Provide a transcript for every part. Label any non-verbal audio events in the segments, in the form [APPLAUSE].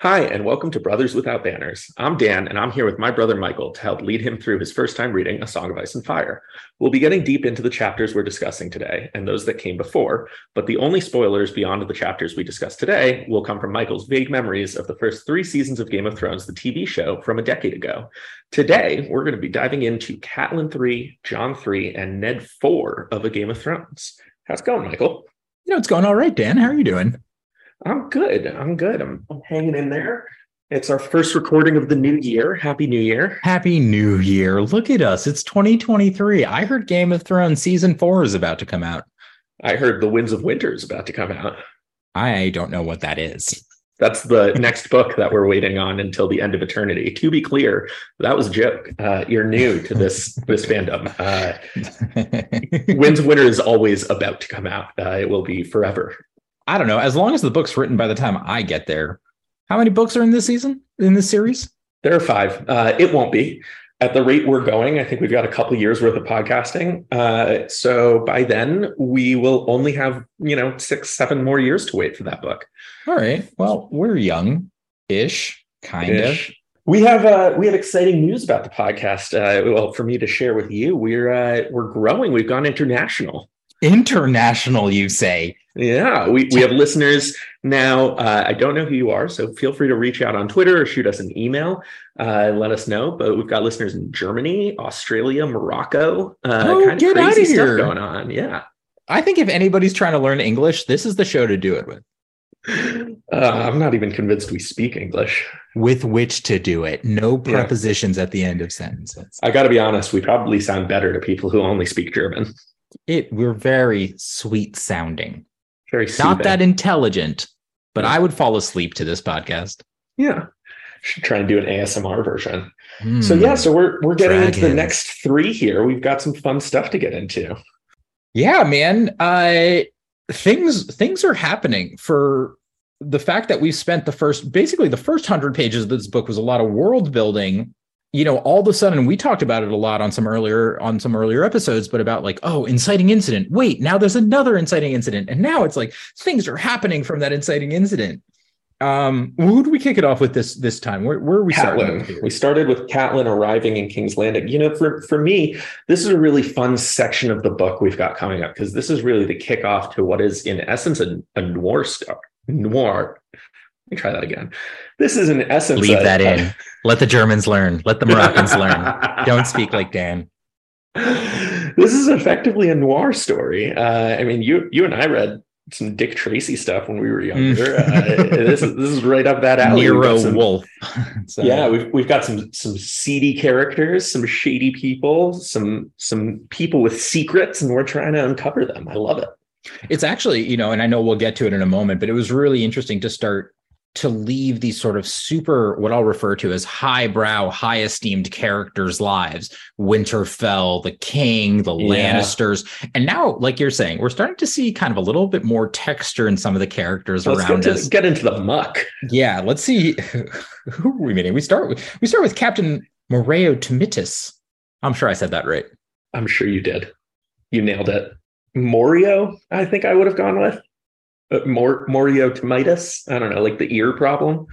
Hi, and welcome to Brothers Without Banners. I'm Dan, and I'm here with my brother Michael to help lead him through his first time reading A Song of Ice and Fire. We'll be getting deep into the chapters we're discussing today and those that came before, but the only spoilers beyond the chapters we discuss today will come from Michael's vague memories of the first three seasons of Game of Thrones, the TV show from a decade ago. Today, we're going to be diving into Catelyn 3, Jon 3, and Ned 4 of A Game of Thrones. How's it going, Michael? You know, it's going all right, Dan. How are you doing? I'm good. I'm good. I'm, I'm hanging in there. It's our first recording of the new year. Happy New Year. Happy New Year. Look at us. It's 2023. I heard Game of Thrones season four is about to come out. I heard The Winds of Winter is about to come out. I don't know what that is. That's the next book that we're waiting on until the end of eternity. To be clear, that was a joke. Uh, you're new to this [LAUGHS] this fandom. Uh, Winds of Winter is always about to come out. Uh, it will be forever. I don't know. As long as the book's written by the time I get there. How many books are in this season, in this series? There are five. Uh, it won't be. At the rate we're going, I think we've got a couple years worth of podcasting. Uh, so by then, we will only have, you know, six, seven more years to wait for that book. All right. Well, we're young ish, kind ish. of. We have uh, we have exciting news about the podcast. Uh, well, for me to share with you, we're uh, we're growing. We've gone international. International, you say? Yeah, we, we have listeners now. Uh, I don't know who you are, so feel free to reach out on Twitter or shoot us an email. Uh, let us know. But we've got listeners in Germany, Australia, Morocco. Uh, oh, kind of crazy stuff going on. Yeah. I think if anybody's trying to learn English, this is the show to do it with. Uh, I'm not even convinced we speak English. With which to do it. No prepositions yeah. at the end of sentences. I got to be honest, we probably sound better to people who only speak German. It we're very sweet sounding. Very not that intelligent, but I would fall asleep to this podcast. Yeah. Should try and do an ASMR version. Mm, so yeah, so we're we're getting dragons. into the next three here. We've got some fun stuff to get into. Yeah, man. Uh things things are happening for the fact that we spent the first basically the first hundred pages of this book was a lot of world building you know all of a sudden we talked about it a lot on some earlier on some earlier episodes but about like oh inciting incident. Wait now there's another inciting incident. And now it's like things are happening from that inciting incident. Um who do we kick it off with this this time? Where, where are we starting we started with Catelyn arriving in king's landing. You know for for me this is a really fun section of the book we've got coming up because this is really the kickoff to what is in essence a, a noir story noir. Let me try that again. This is an essence. Leave that in. Let the Germans learn. Let the Moroccans learn. [LAUGHS] Don't speak like Dan. This is effectively a noir story. Uh, I mean, you you and I read some Dick Tracy stuff when we were younger. Mm. uh, this is this is right up that alley. Nero some, Wolfe. [LAUGHS] so. Yeah, we've we've got some some seedy characters, some shady people, some some people with secrets, and we're trying to uncover them. I love it. It's actually, you know, and I know we'll get to it in a moment, but it was really interesting to start to leave these sort of super what I'll refer to as highbrow, high esteemed characters' lives. Winterfell, the King, the yeah. Lannisters, and now, like you're saying, we're starting to see kind of a little bit more texture in some of the characters let's around get us. Get into the muck. Yeah, let's see [LAUGHS] who are we meeting. We start with we start with Captain Moreo Temitis. I'm sure I said that right. I'm sure you did. You nailed it. Morio, I think I would have gone with Mor- moriotomitis. I don't know, like the ear problem.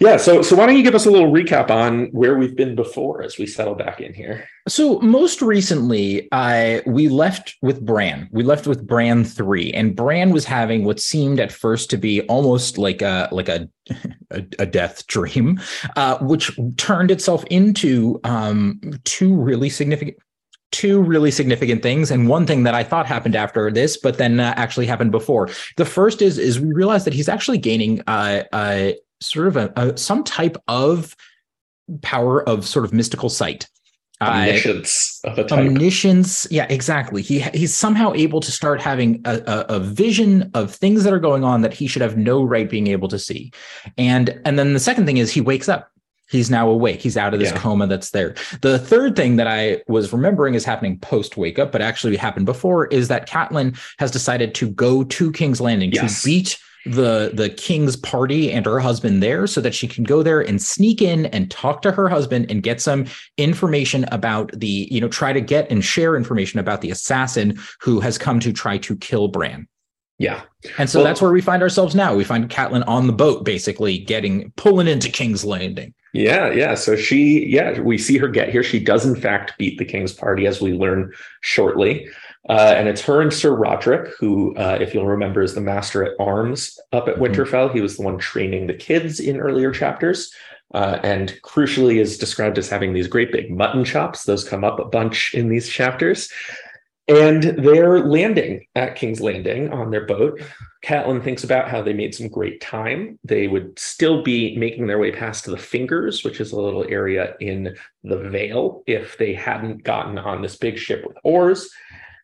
Yeah, so so why don't you give us a little recap on where we've been before as we settle back in here? So most recently, I we left with Bran. We left with Bran three, and Bran was having what seemed at first to be almost like a like a [LAUGHS] a, a death dream, uh, which turned itself into um, two really significant two really significant things and one thing that i thought happened after this but then uh, actually happened before. The first is is we realize that he's actually gaining uh, uh sort of a, a, some type of power of sort of mystical sight. Omniscience uh, of a type. omniscience yeah exactly. He he's somehow able to start having a, a, a, vision of things that are going on that he should have no right being able to see. And and then the second thing is he wakes up He's now awake. He's out of this yeah. coma that's there. The third thing that I was remembering is happening post wake up, but actually happened before is that Catelyn has decided to go to King's Landing yes. to beat the the king's party and her husband there so that she can go there and sneak in and talk to her husband and get some information about the you know try to get and share information about the assassin who has come to try to kill Bran. Yeah. And so well, that's where we find ourselves now. We find Catelyn on the boat, basically getting pulling into King's Landing. Yeah, yeah. So she, yeah, we see her get here. She does in fact beat the King's party, as we learn shortly. Uh, and it's her and Sir Roderick, who, uh, if you'll remember, is the master at arms up at mm-hmm. Winterfell. He was the one training the kids in earlier chapters. Uh, and crucially is described as having these great big mutton chops. Those come up a bunch in these chapters. And they're landing at King's Landing on their boat. Catelyn thinks about how they made some great time. They would still be making their way past the Fingers, which is a little area in the Vale, if they hadn't gotten on this big ship with oars.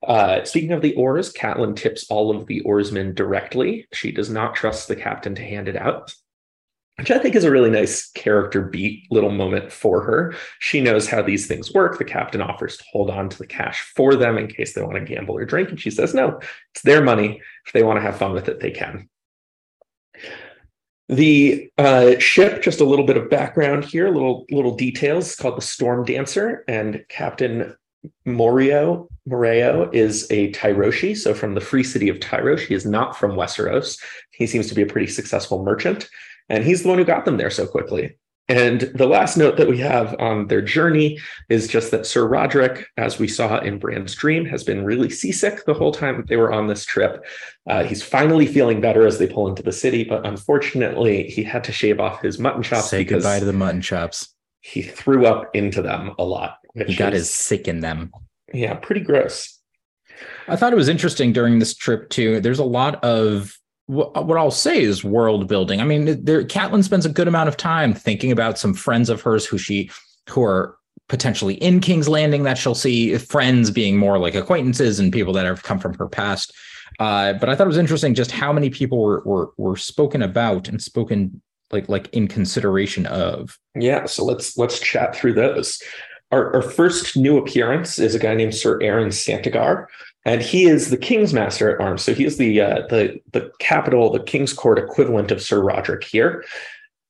Uh, speaking of the oars, Catelyn tips all of the oarsmen directly. She does not trust the captain to hand it out which I think is a really nice character beat little moment for her. She knows how these things work. The captain offers to hold on to the cash for them in case they want to gamble or drink. And she says, no, it's their money. If they want to have fun with it, they can. The uh, ship, just a little bit of background here, little little details, called the Storm Dancer, and Captain Morio Moreo is a Tyroshi, so from the free city of Tyrosh. He is not from Westeros. He seems to be a pretty successful merchant. And he's the one who got them there so quickly. And the last note that we have on their journey is just that Sir Roderick, as we saw in Bran's dream, has been really seasick the whole time that they were on this trip. Uh, he's finally feeling better as they pull into the city, but unfortunately, he had to shave off his mutton chops. Say goodbye to the mutton chops. He threw up into them a lot. He got is, his sick in them. Yeah, pretty gross. I thought it was interesting during this trip too. There's a lot of what I'll say is world building. I mean, there Catelyn spends a good amount of time thinking about some friends of hers who she who are potentially in King's Landing that she'll see friends being more like acquaintances and people that have come from her past. Uh, but I thought it was interesting just how many people were were were spoken about and spoken like like in consideration of. Yeah, so let's let's chat through those. Our, our first new appearance is a guy named Sir Aron Santagar, and he is the king's master at arms. So he is the uh, the the capital, the king's court equivalent of Sir Roderick here.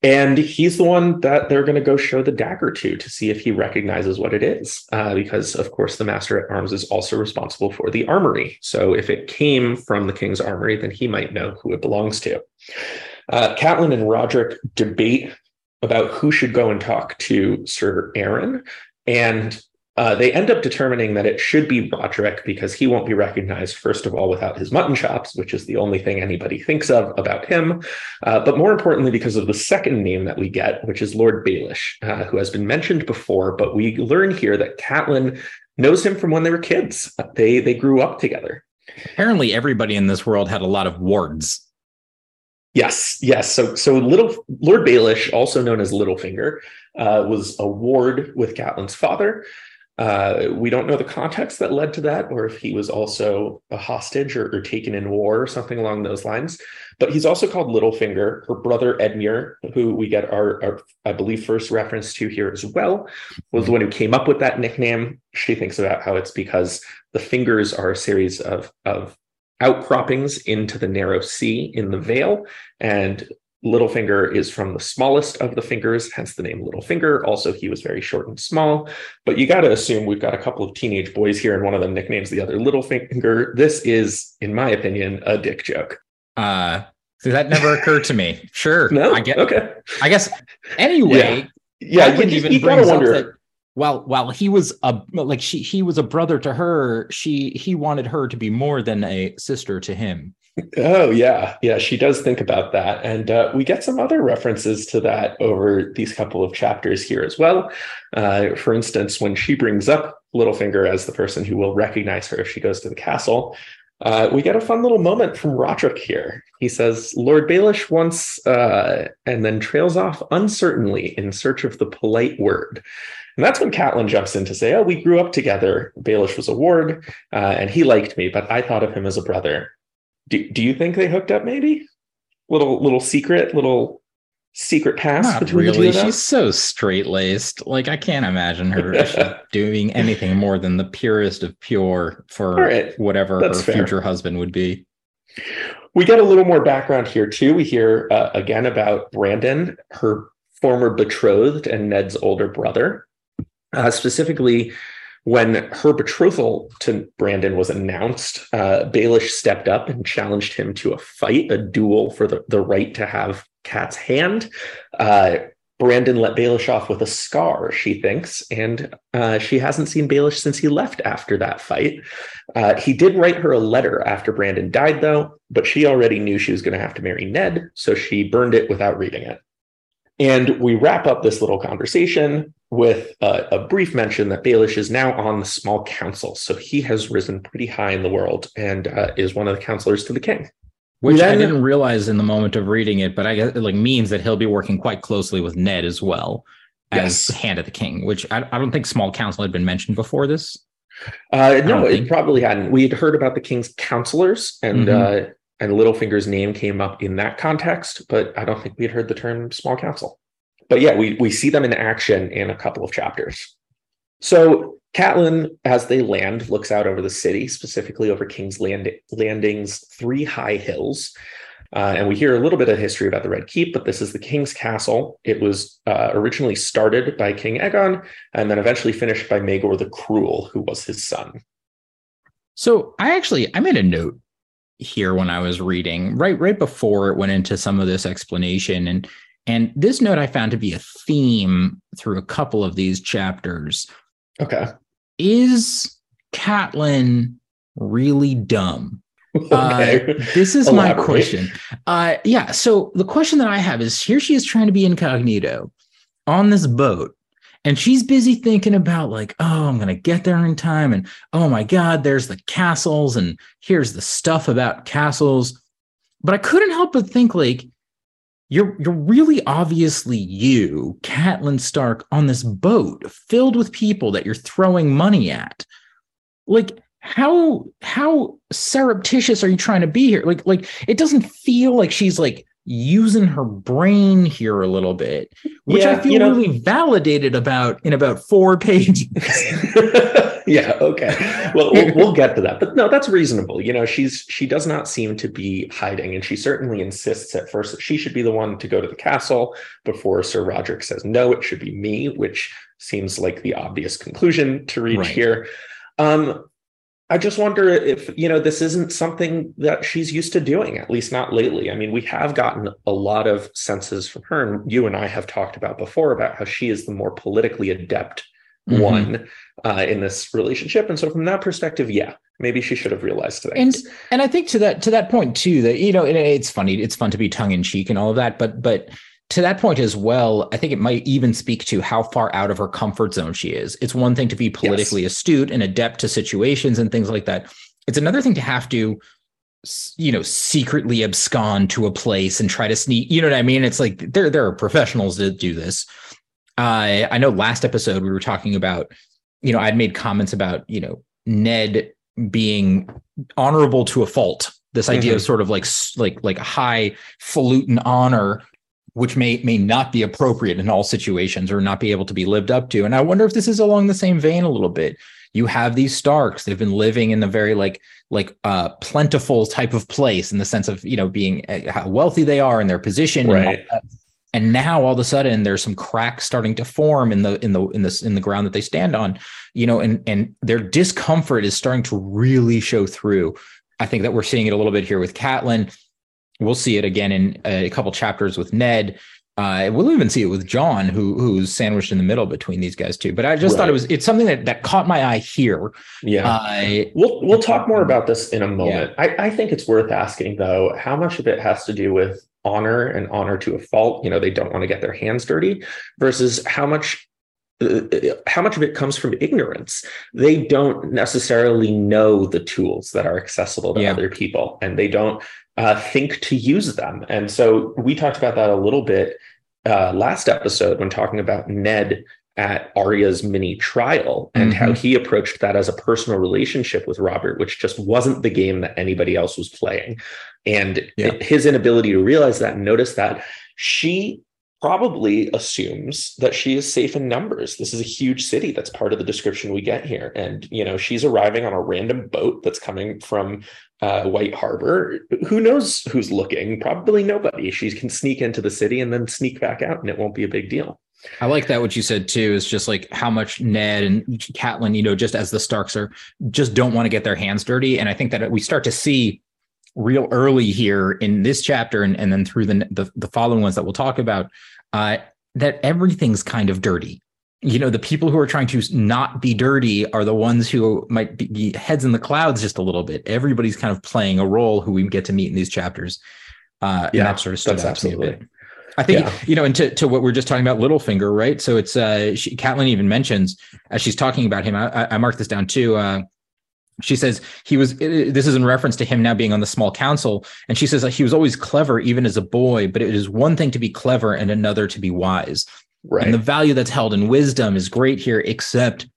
And he's the one that they're going to go show the dagger to to see if he recognizes what it is. Uh, because, of course, the master at arms is also responsible for the armory. So if it came from the king's armory, then he might know who it belongs to. Uh, Catelyn and Roderick debate about who should go and talk to Sir Aron, And uh, they end up determining that it should be Roderick because he won't be recognized, first of all, without his mutton chops, which is the only thing anybody thinks of about him. Uh, but more importantly, because of the second name that we get, which is Lord Baelish, uh, who has been mentioned before. But we learn here that Catelyn knows him from when they were kids. They they grew up together. Apparently, everybody in this world had a lot of wards. Yes, yes. So, so little Lord Baelish, also known as Littlefinger, uh, was a ward with Catelyn's father. Uh, we don't know the context that led to that, or if he was also a hostage or, or, taken in war or something along those lines. But he's also called Littlefinger. Her brother Edmure, who we get our, our, I believe, first reference to here as well, was the one who came up with that nickname. She thinks about how it's because the fingers are a series of of outcroppings into the narrow sea in the Vale, and Littlefinger is from the smallest of the fingers, hence the name Littlefinger. Also, he was very short and small. But you got to assume we've got a couple of teenage boys here, and one of them nicknames the other Littlefinger. This is, in my opinion, a dick joke. Uh, so that never occurred to me. [LAUGHS] Sure. No. I get. Okay. I guess. Anyway. Yeah. yeah you, even you brings up that while while he was a like she he was a brother to her, she he wanted her to be more than a sister to him. Oh yeah, yeah. She does think about that, and uh, we get some other references to that over these couple of chapters here as well. Uh, for instance, when she brings up Littlefinger as the person who will recognize her if she goes to the castle, uh, we get a fun little moment from Rodrik here. He says, "Lord Baelish once," uh, and then trails off uncertainly in search of the polite word. And that's when Catelyn jumps in to say, "Oh, we grew up together. Baelish was a ward, uh, and he liked me, but I thought of him as a brother." Do, do you think they hooked up? Maybe little little secret, little secret past Not between really. She's so straight laced. Like I can't imagine her [LAUGHS] doing anything more than the purest of pure for right. whatever That's her fair. future husband would be. We get a little more background here too. We hear uh, again about Brandon, her former betrothed and Ned's older brother. Uh, specifically, When her betrothal to Brandon was announced, uh, Baelish stepped up and challenged him to a fight, a duel for the, the right to have Kat's hand. Uh, Brandon let Baelish off with a scar, she thinks, and uh, she hasn't seen Baelish since he left after that fight. Uh, he did write her a letter after Brandon died, though, but she already knew she was going to have to marry Ned, so she burned it without reading it. And we wrap up this little conversation with a, a, brief mention that Baelish is now on the small council. So he has risen pretty high in the world and uh, is one of the counselors to the king. Which then, I didn't realize in the moment of reading it, but I guess it like means that he'll be working quite closely with Ned as well as yes. Hand of the King, which I, I, don't think small council had been mentioned before this. Uh, no, it probably hadn't. We had heard about the king's counselors, and mm-hmm. uh, and Littlefinger's name came up in that context, but I don't think we had heard the term small council. But yeah, we we see them in action in a couple of chapters. So Catelyn, as they land, looks out over the city, specifically over King's Land- Landing's three high hills. Uh, and we hear a little bit of history about the Red Keep, but this is the King's Castle. It was uh, originally started by King Aegon and then eventually finished by Maegor the Cruel, who was his son. So I actually I made a note here when I was reading right right before it went into some of this explanation and and this note I found to be a theme through a couple of these chapters. Okay. Is Catelyn really dumb? [LAUGHS] Okay. Uh, this is my question. Uh, yeah. So the question that I have is here she is trying to be incognito on this boat and she's busy thinking about like oh i'm going to get there in time and oh my god there's the castles and here's the stuff about castles. But i couldn't help but think like you're you're really obviously you Catelyn Stark on this boat filled with people that you're throwing money at. Like how how surreptitious are you trying to be here? Like like it doesn't feel like she's like using her brain here a little bit, which yeah, I feel you know, really validated about in about four [LAUGHS] pages. [LAUGHS] yeah. Okay. Well, well, we'll get to that, but no, that's reasonable. You know, she's she does not seem to be hiding, and she certainly insists at first that she should be the one to go to the castle before Sir Roderick says no. It should be me, which seems like the obvious conclusion to reach right. here. Um, I just wonder if, you know, this isn't something that she's used to doing, at least not lately. I mean, we have gotten a lot of senses from her, and you and I have talked about before about how she is the more politically adept mm-hmm. one uh, in this relationship. And so from that perspective, yeah, maybe she should have realized today. And and I think to that to that point too, that you know, it's funny, it's fun to be tongue in cheek and all of that, but but to that point as well, I think it might even speak to how far out of her comfort zone she is. It's one thing to be politically yes. astute and adept to situations and things like that. It's another thing to have to, you know, secretly abscond to a place and try to sneak. You know what I mean? It's like there there are professionals that do this. Uh, I know last episode we were talking about, you know, I'd made comments about, you know, Ned being honorable to a fault this idea mm-hmm. of sort of like like like highfalutin honor which may may not be appropriate in all situations or not be able to be lived up to. And I wonder if this is along the same vein a little bit. You have these Starks; they've been living in a very like like uh, plentiful type of place in the sense of you know being uh, how wealthy they are in their position, right? And, and now all of a sudden there's some cracks starting to form in the in the in the in the ground that they stand on, you know, and and their discomfort is starting to really show through. I think that we're seeing it a little bit here with Catelyn We'll see it again in a couple chapters with Ned. Uh, we'll even see it with Jon, who who's sandwiched in the middle between these guys too. But I just right. thought it was it's something that that caught my eye here. Yeah, uh, we'll we'll talk more about this in a moment. Yeah. I, I think it's worth asking though how much of it has to do with honor and honor to a fault. You know, they don't want to get their hands dirty, versus how much uh, how much of it comes from ignorance they don't necessarily know the tools that are accessible to yeah. other people and they don't uh, think to use them. And so we talked about that a little bit uh, last episode when talking about Ned at Arya's mini trial and mm-hmm. how he approached that as a personal relationship with Robert, which just wasn't the game that anybody else was playing. And yeah. his inability to realize that and notice that she probably assumes that she is safe in numbers. This is a huge city. That's part of the description we get here. And, you know, she's arriving on a random boat that's coming from uh, White Harbor. Who knows who's looking? Probably nobody. She can sneak into the city and then sneak back out, and it won't be a big deal. I like that what you said too is just like how much Ned and Catelyn, you know, just as the Starks are just don't want to get their hands dirty. And I think that we start to see real early here in this chapter and, and then through the, the, the following ones that we'll talk about, uh, that everything's kind of dirty. You know, the people who are trying to not be dirty are the ones who might be heads in the clouds just a little bit. Everybody's kind of playing a role who we get to meet in these chapters. Uh, yeah, that sort of that's absolutely. I think yeah. you know, and to, to what we are just talking about, Littlefinger, right? So it's uh, she, Catelyn even mentions as she's talking about him. I, I marked this down too. Uh, she says he was. This is in reference to him now being on the small council, and she says he was always clever even as a boy. But it is one thing to be clever and another to be wise. Right. And the value that's held in wisdom is great here, except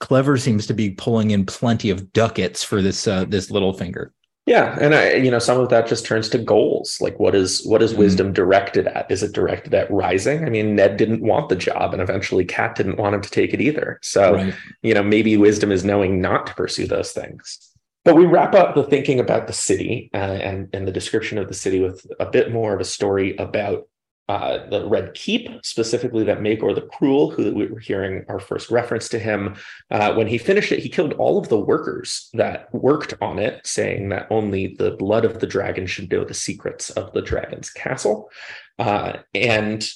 clever seems to be pulling in plenty of ducats for this uh, this Littlefinger. Yeah, and I, you know, some of that just turns to goals. Like, what is what is mm. wisdom directed at? Is it directed at rising? I mean, Ned didn't want the job, and eventually, Cat didn't want him to take it either. So, right. you know, maybe wisdom is knowing not to pursue those things. But we wrap up the thinking about the city uh, and and the description of the city with a bit more of a story about uh, the Red Keep, specifically that Maegor the Cruel, who we were hearing our first reference to him. Uh, when he finished it, he killed all of the workers that worked on it, saying that only the blood of the dragon should know the secrets of the dragon's castle. Uh, and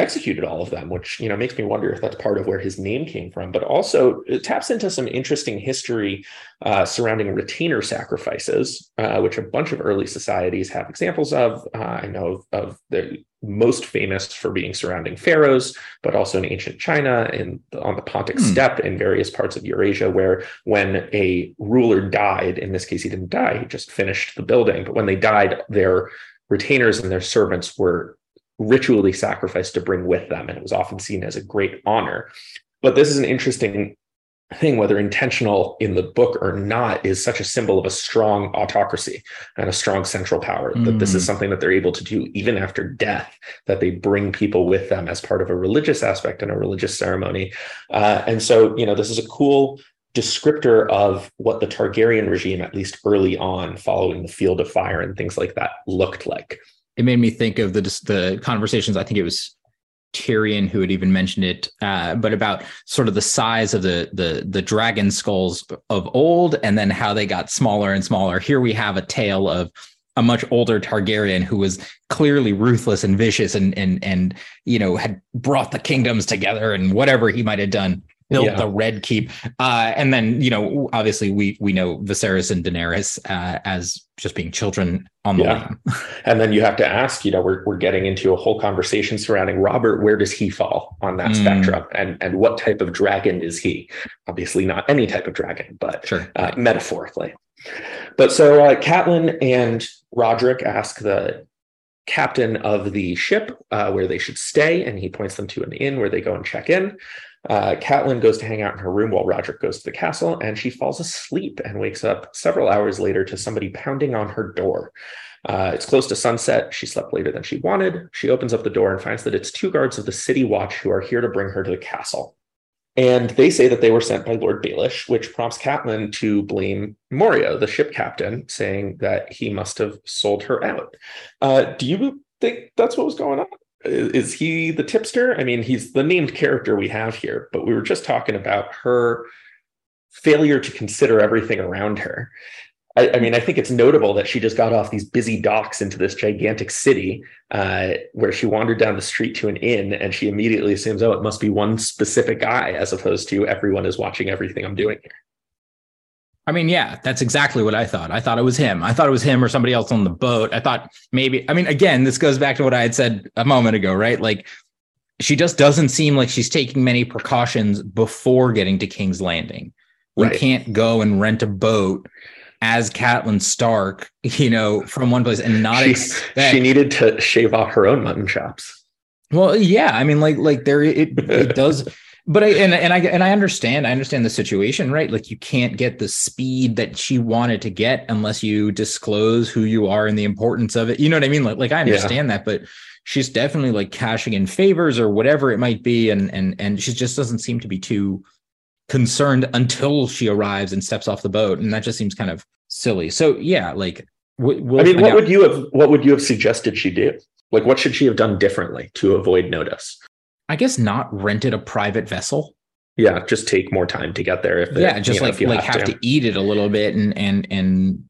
executed all of them, which you know makes me wonder if that's part of where his name came from. But also it taps into some interesting history uh, surrounding retainer sacrifices, uh, which a bunch of early societies have examples of. Uh, I know of the most famous for being surrounding pharaohs, but also in ancient China and on the Pontic hmm. steppe in various parts of Eurasia, where when a ruler died, in this case he didn't die, he just finished the building, but when they died, their retainers and their servants were ritually sacrificed to bring with them. And it was often seen as a great honor. But this is an interesting thing, whether intentional in the book or not, is such a symbol of a strong autocracy and a strong central power mm. that this is mm. something that they're able to do even after death, that they bring people with them as part of a religious aspect and a religious ceremony. Uh, and so, you know, this is a cool descriptor of what the Targaryen regime, at least early on, following the Field of Fire and things like that, looked like it made me think of the the conversations. I think it was Tyrion who had even mentioned it, uh, but about sort of the size of the the the dragon skulls of old, and then how they got smaller and smaller. Here we have a tale of a much older Targaryen who was clearly ruthless and vicious, and and and you know had brought the kingdoms together and whatever he might have done built yeah. the red keep uh, and then you know obviously we we know Viserys and Daenerys uh, as just being children on the yeah. [LAUGHS] and then you have to ask you know we're, we're getting into a whole conversation surrounding Robert where does he fall on that mm. spectrum and and what type of dragon is he obviously not any type of dragon but sure. uh, metaphorically but so uh, Catelyn and Roderick ask the captain of the ship uh, where they should stay and he points them to an inn where they go and check in uh, Catelyn goes to hang out in her room while Rodrik goes to the castle, and she falls asleep and wakes up several hours later to somebody pounding on her door. Uh, it's close to sunset. She slept later than she wanted. She opens up the door and finds that it's two guards of the city watch who are here to bring her to the castle. And they say that they were sent by Lord Baelish, which prompts Catelyn to blame Moreo, the ship captain, saying that he must have sold her out. Uh, do you think that's what was going on? Is he the tipster? I mean, he's the named character we have here, but we were just talking about her failure to consider everything around her. I, I mean, I think it's notable that she just got off these busy docks into this gigantic city uh, where she wandered down the street to an inn and she immediately assumes, oh, it must be one specific guy, as opposed to everyone is watching everything I'm doing here. I mean, yeah, that's exactly what I thought. I thought it was him. I thought it was him or somebody else on the boat. I thought maybe, I mean, again, this goes back to what I had said a moment ago, right? Like she just doesn't seem like she's taking many precautions before getting to King's Landing. We right. can't go and rent a boat as Catelyn Stark, you know, from one place and not she, expect. She needed to shave off her own mutton chops. Well, yeah, I mean, like, like there, it it [LAUGHS] does but I and, and I and I understand I understand the situation, right? Like you can't get the speed that she wanted to get unless you disclose who you are and the importance of it. You know what I mean? Like, like I understand yeah. that, but she's definitely like cashing in favors or whatever it might be, and and and she just doesn't seem to be too concerned until she arrives and steps off the boat, and that just seems kind of silly. So yeah, like we'll I mean, what out. would you have what would you have suggested she do? Like, what should she have done differently to avoid notice? I guess not rented a private vessel. Yeah, just take more time to get there. If it, yeah, just like know, like have, have to. to eat it a little bit and and and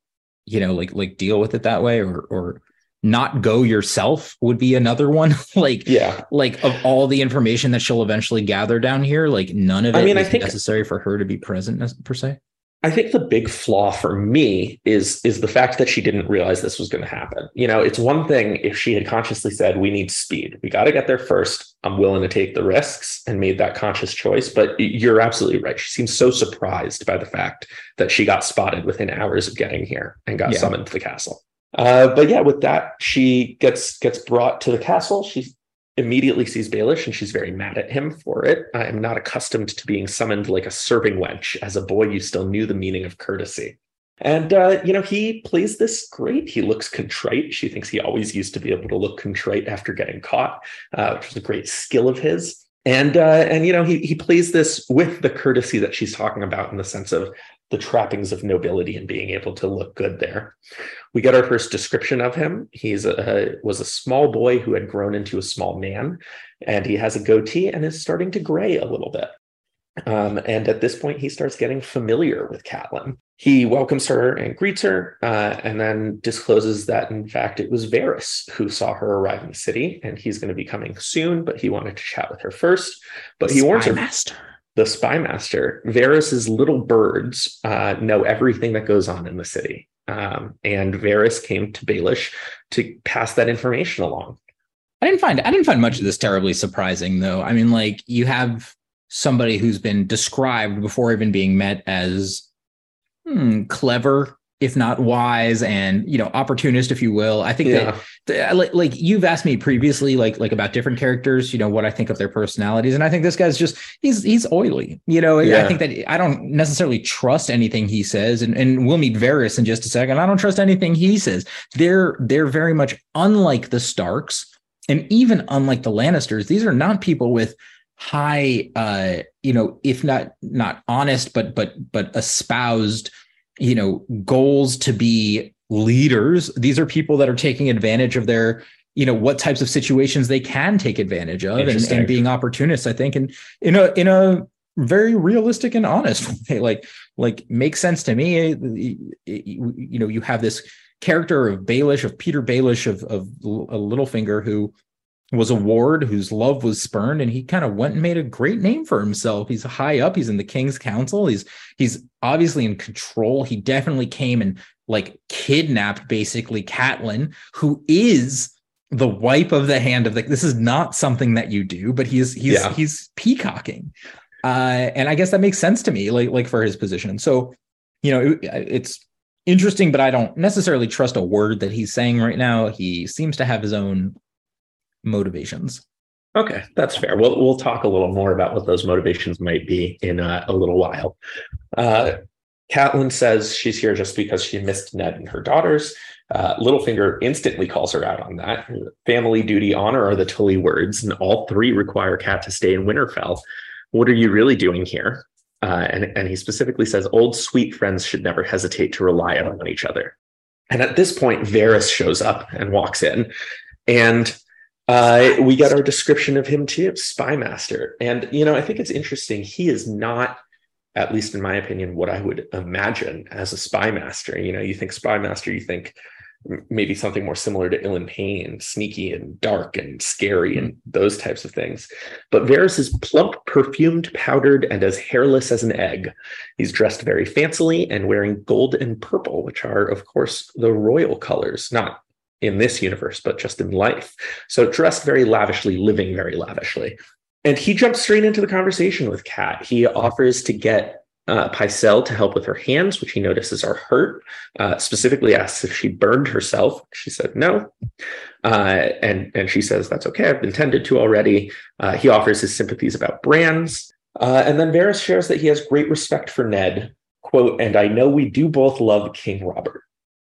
you know like like deal with it that way or or not go yourself would be another one [LAUGHS] like yeah like of all the information that she'll eventually gather down here like none of it I mean, I think, necessary for her to be present per se I think the big flaw for me is is the fact that she didn't realize this was going to happen. You know, it's one thing if she had consciously said, "We need speed. We got to get there first. I'm willing to take the risks," and made that conscious choice. But you're absolutely right. She seems so surprised by the fact that she got spotted within hours of getting here and got yeah. summoned to the castle. Uh, but yeah, with that, she gets gets brought to the castle. She immediately sees Baelish and she's very mad at him for it. I am not accustomed to being summoned like a serving wench. As a boy, you still knew the meaning of courtesy. And, uh, you know, he plays this great. He looks contrite. She thinks he always used to be able to look contrite after getting caught, uh, which was a great skill of his. And, uh, and you know, he, he plays this with the courtesy that she's talking about in the sense of the trappings of nobility and being able to look good there. We get our first description of him. He's a, was a small boy who had grown into a small man, and he has a goatee and is starting to gray a little bit. Um, and at this point, he starts getting familiar with Catelyn. He welcomes her and greets her, uh, and then discloses that, in fact, it was Varys who saw her arrive in the city, and he's going to be coming soon, but he wanted to chat with her first. But he warns her. Master the spy master, Varys's little birds uh, know everything that goes on in the city. Um, and Varys came to Baelish to pass that information along. I didn't find I didn't find much of this terribly surprising though. I mean, like you have somebody who's been described before even being met as hmm, clever, if not wise and you know opportunist if you will i think yeah. that like, like you've asked me previously like like about different characters you know what i think of their personalities and i think this guy's just he's he's oily you know yeah. i think that i don't necessarily trust anything he says and, and we'll meet Varys in just a second i don't trust anything he says they're they're very much unlike the starks and even unlike the lannisters these are not people with high uh you know if not not honest but but but espoused you know goals to be leaders. These are people that are taking advantage of their you know what types of situations they can take advantage of and, and being opportunists i think and in a in a very realistic and honest [LAUGHS] way. Like like makes sense to me. You know you have this character of Baelish of peter Baelish of of a Littlefinger who was a ward whose love was spurned and he kind of went and made a great name for himself. He's high up he's in the king's council he's he's obviously in control. He definitely came and like kidnapped basically Catelyn who is the wipe of the hand of the this is not something that you do but he's he's yeah. he's peacocking. Uh and i guess that makes sense to me like like for his position. So you know it, it's interesting but i don't necessarily trust a word that he's saying right now. He seems to have his own motivations. Okay, that's fair. We'll we'll talk a little more about what those motivations might be in a little while. Uh, Catelyn says she's here just because she missed Ned and her daughters. Uh, Littlefinger instantly calls her out on that. Family, duty, honor are the Tully words, and all three require Cat to stay in Winterfell. What are you really doing here? Uh, and, and he specifically says old sweet friends should never hesitate to rely on each other. And at this point, Varys shows up and walks in, and uh, we get our description of him too, Spy Master. And, you know, I think it's interesting. He is not, at least in my opinion, what I would imagine as a Spy Master. You know, you think Spy Master, you think maybe something more similar to Ilyn Payne, sneaky and dark and scary and those types of things. But Varys is plump, perfumed, powdered, and as hairless as an egg. He's dressed very fancily and wearing gold and purple, which are, of course, the royal colors, not in this universe, but just in life. So dressed very lavishly, living very lavishly. And he jumps straight into the conversation with Kat. He offers to get uh, Pycelle to help with her hands, which he notices are hurt. Uh, specifically asks if she burned herself. She said no, uh, and and she says that's okay. I've been tended to already. Uh, he offers his sympathies about brands, uh, and then Varys shares that he has great respect for Ned. "Quote, and I know we do both love King Robert."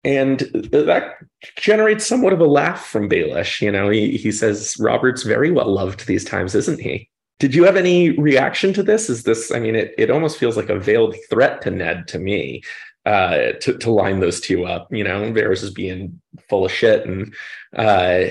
And that generates somewhat of a laugh from Baelish. You know, he, he says, Robert's very well loved these times, isn't he? Did you have any reaction to this? Is this, I mean, it, it almost feels like a veiled threat to Ned to me uh, to, to line those two up. You know, Varys is being full of shit and uh,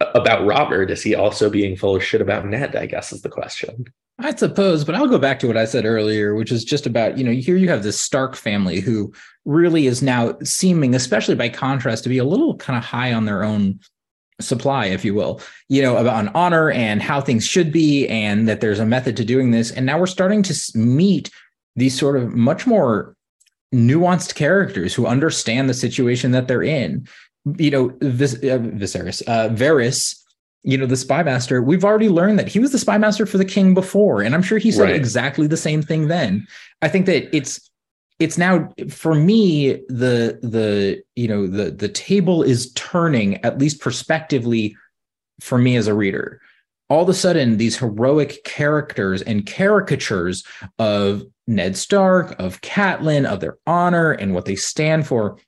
about Robert, is he also being full of shit about Ned? I guess is the question. I suppose, but I'll go back to what I said earlier, which is just about, you know, here you have this Stark family who really is now seeming, especially by contrast, to be a little kind of high on their own supply, if you will, you know, about an honor and how things should be, and that there's a method to doing this. And now we're starting to meet these sort of much more nuanced characters who understand the situation that they're in. You know, this uh, Viserys, uh, Varys you know, the spy master, we've already learned that he was the spy master for the king before. And I'm sure he said right. exactly the same thing then. I think that it's it's now for me the the you know the the table is turning at least prospectively for me as a reader all of a sudden these heroic characters and caricatures of Ned Stark, of Catelyn, of their honor and what they stand for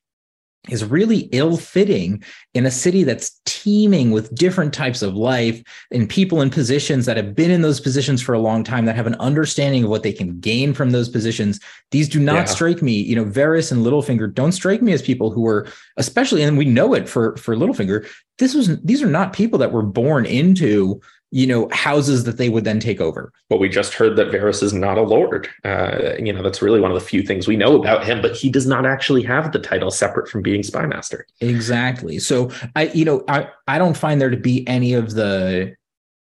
is really ill fitting in a city that's teeming with different types of life and people in positions that have been in those positions for a long time that have an understanding of what they can gain from those positions. These do not yeah. strike me, you know, Varys and Littlefinger don't strike me as people who were, especially, and we know it for for Littlefinger. This was these are not people that were born into you know houses that they would then take over. But we just heard that Varys is not a lord. Uh, you know that's really one of the few things we know about him. But he does not actually have the title separate from being spy master. Exactly. So I, you know, I I don't find there to be any of the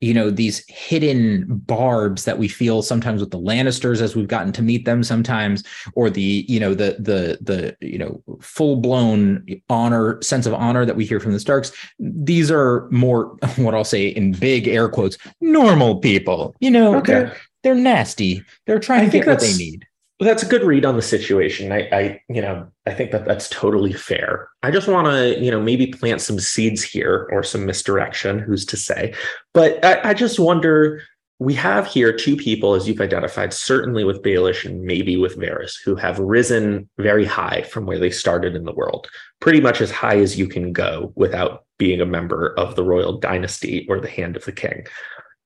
you know these hidden barbs that we feel sometimes with the lannisters as we've gotten to meet them sometimes or the you know the the the you know full blown honor sense of honor that we hear from the starks. These are more [LAUGHS] what i'll say in big air quotes normal people. You know okay. they're they're nasty. They're trying I to get what they need well, that's a good read on the situation. I, I, you know, I think that that's totally fair. I just want to, you know, maybe plant some seeds here or some misdirection. Who's to say? But I, I just wonder. We have here two people, as you've identified, certainly with Baelish and maybe with Varys, who have risen very high from where they started in the world, pretty much as high as you can go without being a member of the royal dynasty or the hand of the king.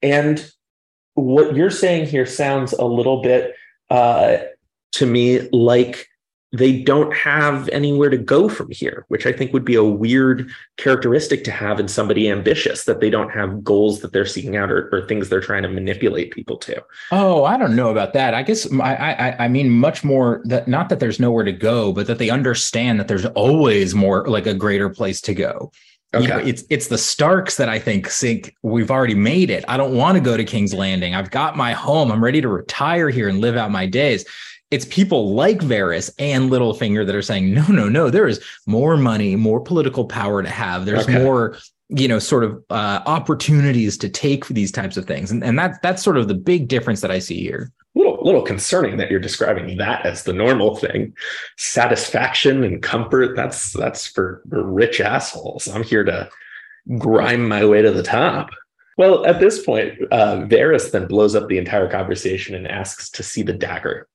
And what you're saying here sounds a little bit uh, to me like they don't have anywhere to go from here, which I think would be a weird characteristic to have in somebody ambitious that they don't have goals that they're seeking out or, or things they're trying to manipulate people to. Oh, I don't know about that. I guess I, I, I mean much more that not that there's nowhere to go, but that they understand that there's always more like a greater place to go. Okay. You know, it's it's the Starks that I think think we've already made it. I don't want to go to King's Landing. I've got my home. I'm ready to retire here and live out my days it's people like Varys and Littlefinger that are saying, no, no, no, there is more money, more political power to have. There's okay. more, you know, sort of uh, opportunities to take for these types of things. And, and that's, that's sort of the big difference that I see here. A little, little concerning that you're describing that as the normal thing. Satisfaction and comfort, that's, that's for, for rich assholes. I'm here to grind my way to the top. Well, at this point, uh, Varys then blows up the entire conversation and asks to see the dagger.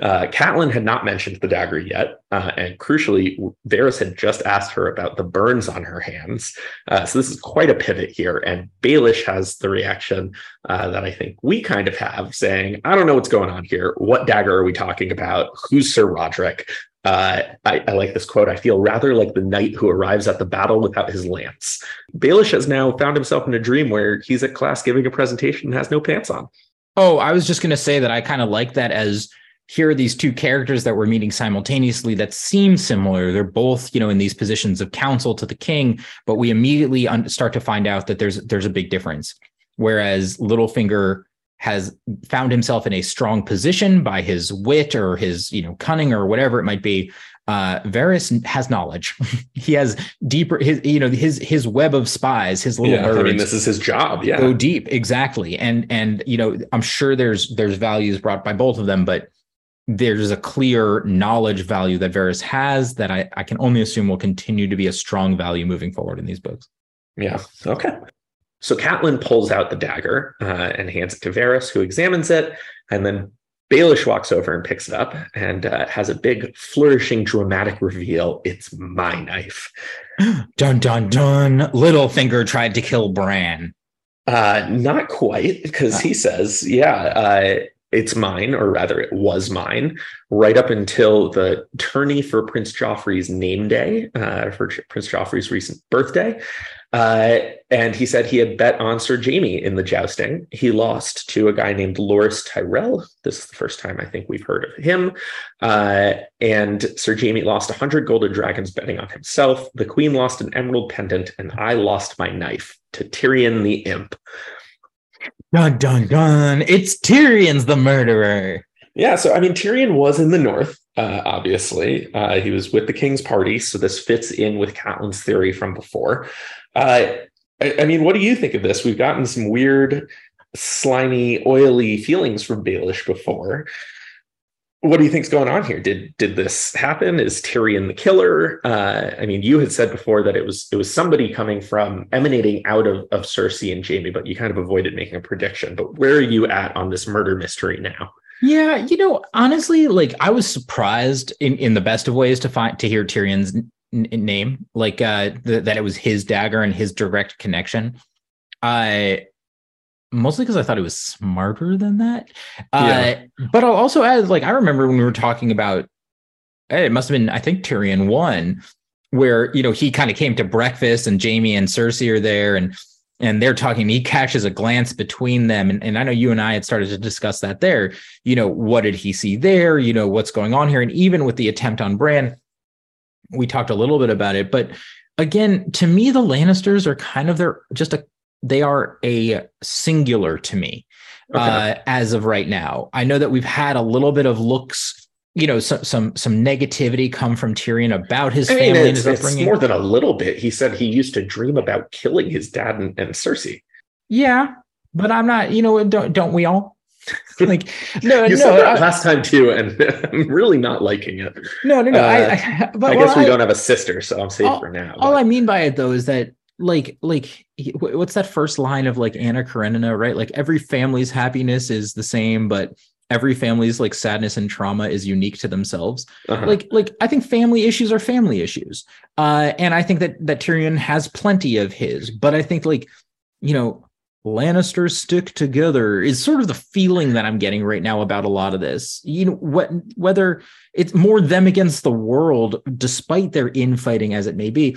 Uh, Catelyn had not mentioned the dagger yet, uh, and crucially, Varys had just asked her about the burns on her hands. Uh, so this is quite a pivot here, and Baelish has the reaction uh, that I think we kind of have, saying, "I don't know what's going on here. What dagger are we talking about? Who's Sir Roderick?" Uh, I, I, like this quote. I feel rather like the knight who arrives at the battle without his lance. Baelish has now found himself in a dream where he's at class giving a presentation and has no pants on. Oh, I was just going to say that I kind of like that as here are these two characters that we're meeting simultaneously that seem similar. They're both, you know, in these positions of counsel to the king, but we immediately un- start to find out that there's there's a big difference. Whereas Littlefinger has found himself in a strong position by his wit or his, you know, cunning or whatever it might be. Uh, Varys has knowledge. [LAUGHS] he has deeper, his, you know, his his web of spies, his little yeah, I mean, this is his job. Yeah, go deep, exactly. And and you know, I'm sure there's there's values brought by both of them, but there's a clear knowledge value that Varys has that I, I can only assume will continue to be a strong value moving forward in these books. Yeah. Okay. So Catelyn pulls out the dagger uh, and hands it to Varys, who examines it, and then Baelish walks over and picks it up and uh, has a big, flourishing, dramatic reveal. It's my knife. [GASPS] dun dun dun! Littlefinger tried to kill Bran. Uh, not quite, because he says, "Yeah, uh, it's mine, or rather, it was mine, right up until the tourney for Prince Joffrey's name day, uh, for Prince Joffrey's recent birthday. Uh, and he said he had bet on Sir Jaime in the jousting. He lost to a guy named Loras Tyrell. This is the first time I think we've heard of him. Uh, and Sir Jaime lost 100 golden dragons betting on himself. The Queen lost an emerald pendant, and I lost my knife to Tyrion the Imp. Dun dun dun! It's Tyrion's the murderer. Yeah, so I mean, Tyrion was in the north, uh, obviously. Uh, he was with the king's party, so this fits in with Catelyn's theory from before. Uh, I, I, mean, what do you think of this? We've gotten some weird, slimy, oily feelings from Baelish before. What do you think's going on here? Did did this happen? Is Tyrion the killer? Uh, I mean, you had said before that it was it was somebody coming from emanating out of, of Cersei and Jaime, but you kind of avoided making a prediction. But where are you at on this murder mystery now? Yeah, you know, honestly, like I was surprised in in the best of ways to find to hear Tyrion's n- name, like uh th- that it was his dagger and his direct connection. I mostly because I thought it was smarter than that. Yeah. Uh, but I'll also add, like, I remember when we were talking about it must have been, I think Tyrion one, where you know he kind of came to breakfast and Jaime and Cersei are there and and they're talking he catches a glance between them. And, and i know you and i had started to discuss that there. You know what did he see there? You know what's going on here? And even with the attempt on bran we talked a little bit about it. But again to me the lannisters are kind of their just a they are a singular to me okay. uh, as of right now i know that we've had a little bit of looks you know some some some negativity come from Tyrion about his I mean, family and his upbringing. more than a little bit. He said he used to dream about killing his dad and, and Cersei. Yeah, but I'm not. You know, don't don't we all? [LAUGHS] like no, [LAUGHS] you no, said that I, last time too, and [LAUGHS] I'm really not liking it. No, no, no. Uh, I, I, but, I guess well, we don't have a sister, so I'm safe all, for now. All. I mean by it though is that like like what's that first line of like Anna Karenina, right? Like every family's happiness is the same, but every family's like sadness and trauma is unique to themselves uh-huh. like like i think family issues are family issues uh and i think that that tyrion has plenty of his but i think like you know lannisters stick together is sort of the feeling that i'm getting right now about a lot of this you know what whether it's more them against the world despite their infighting as it may be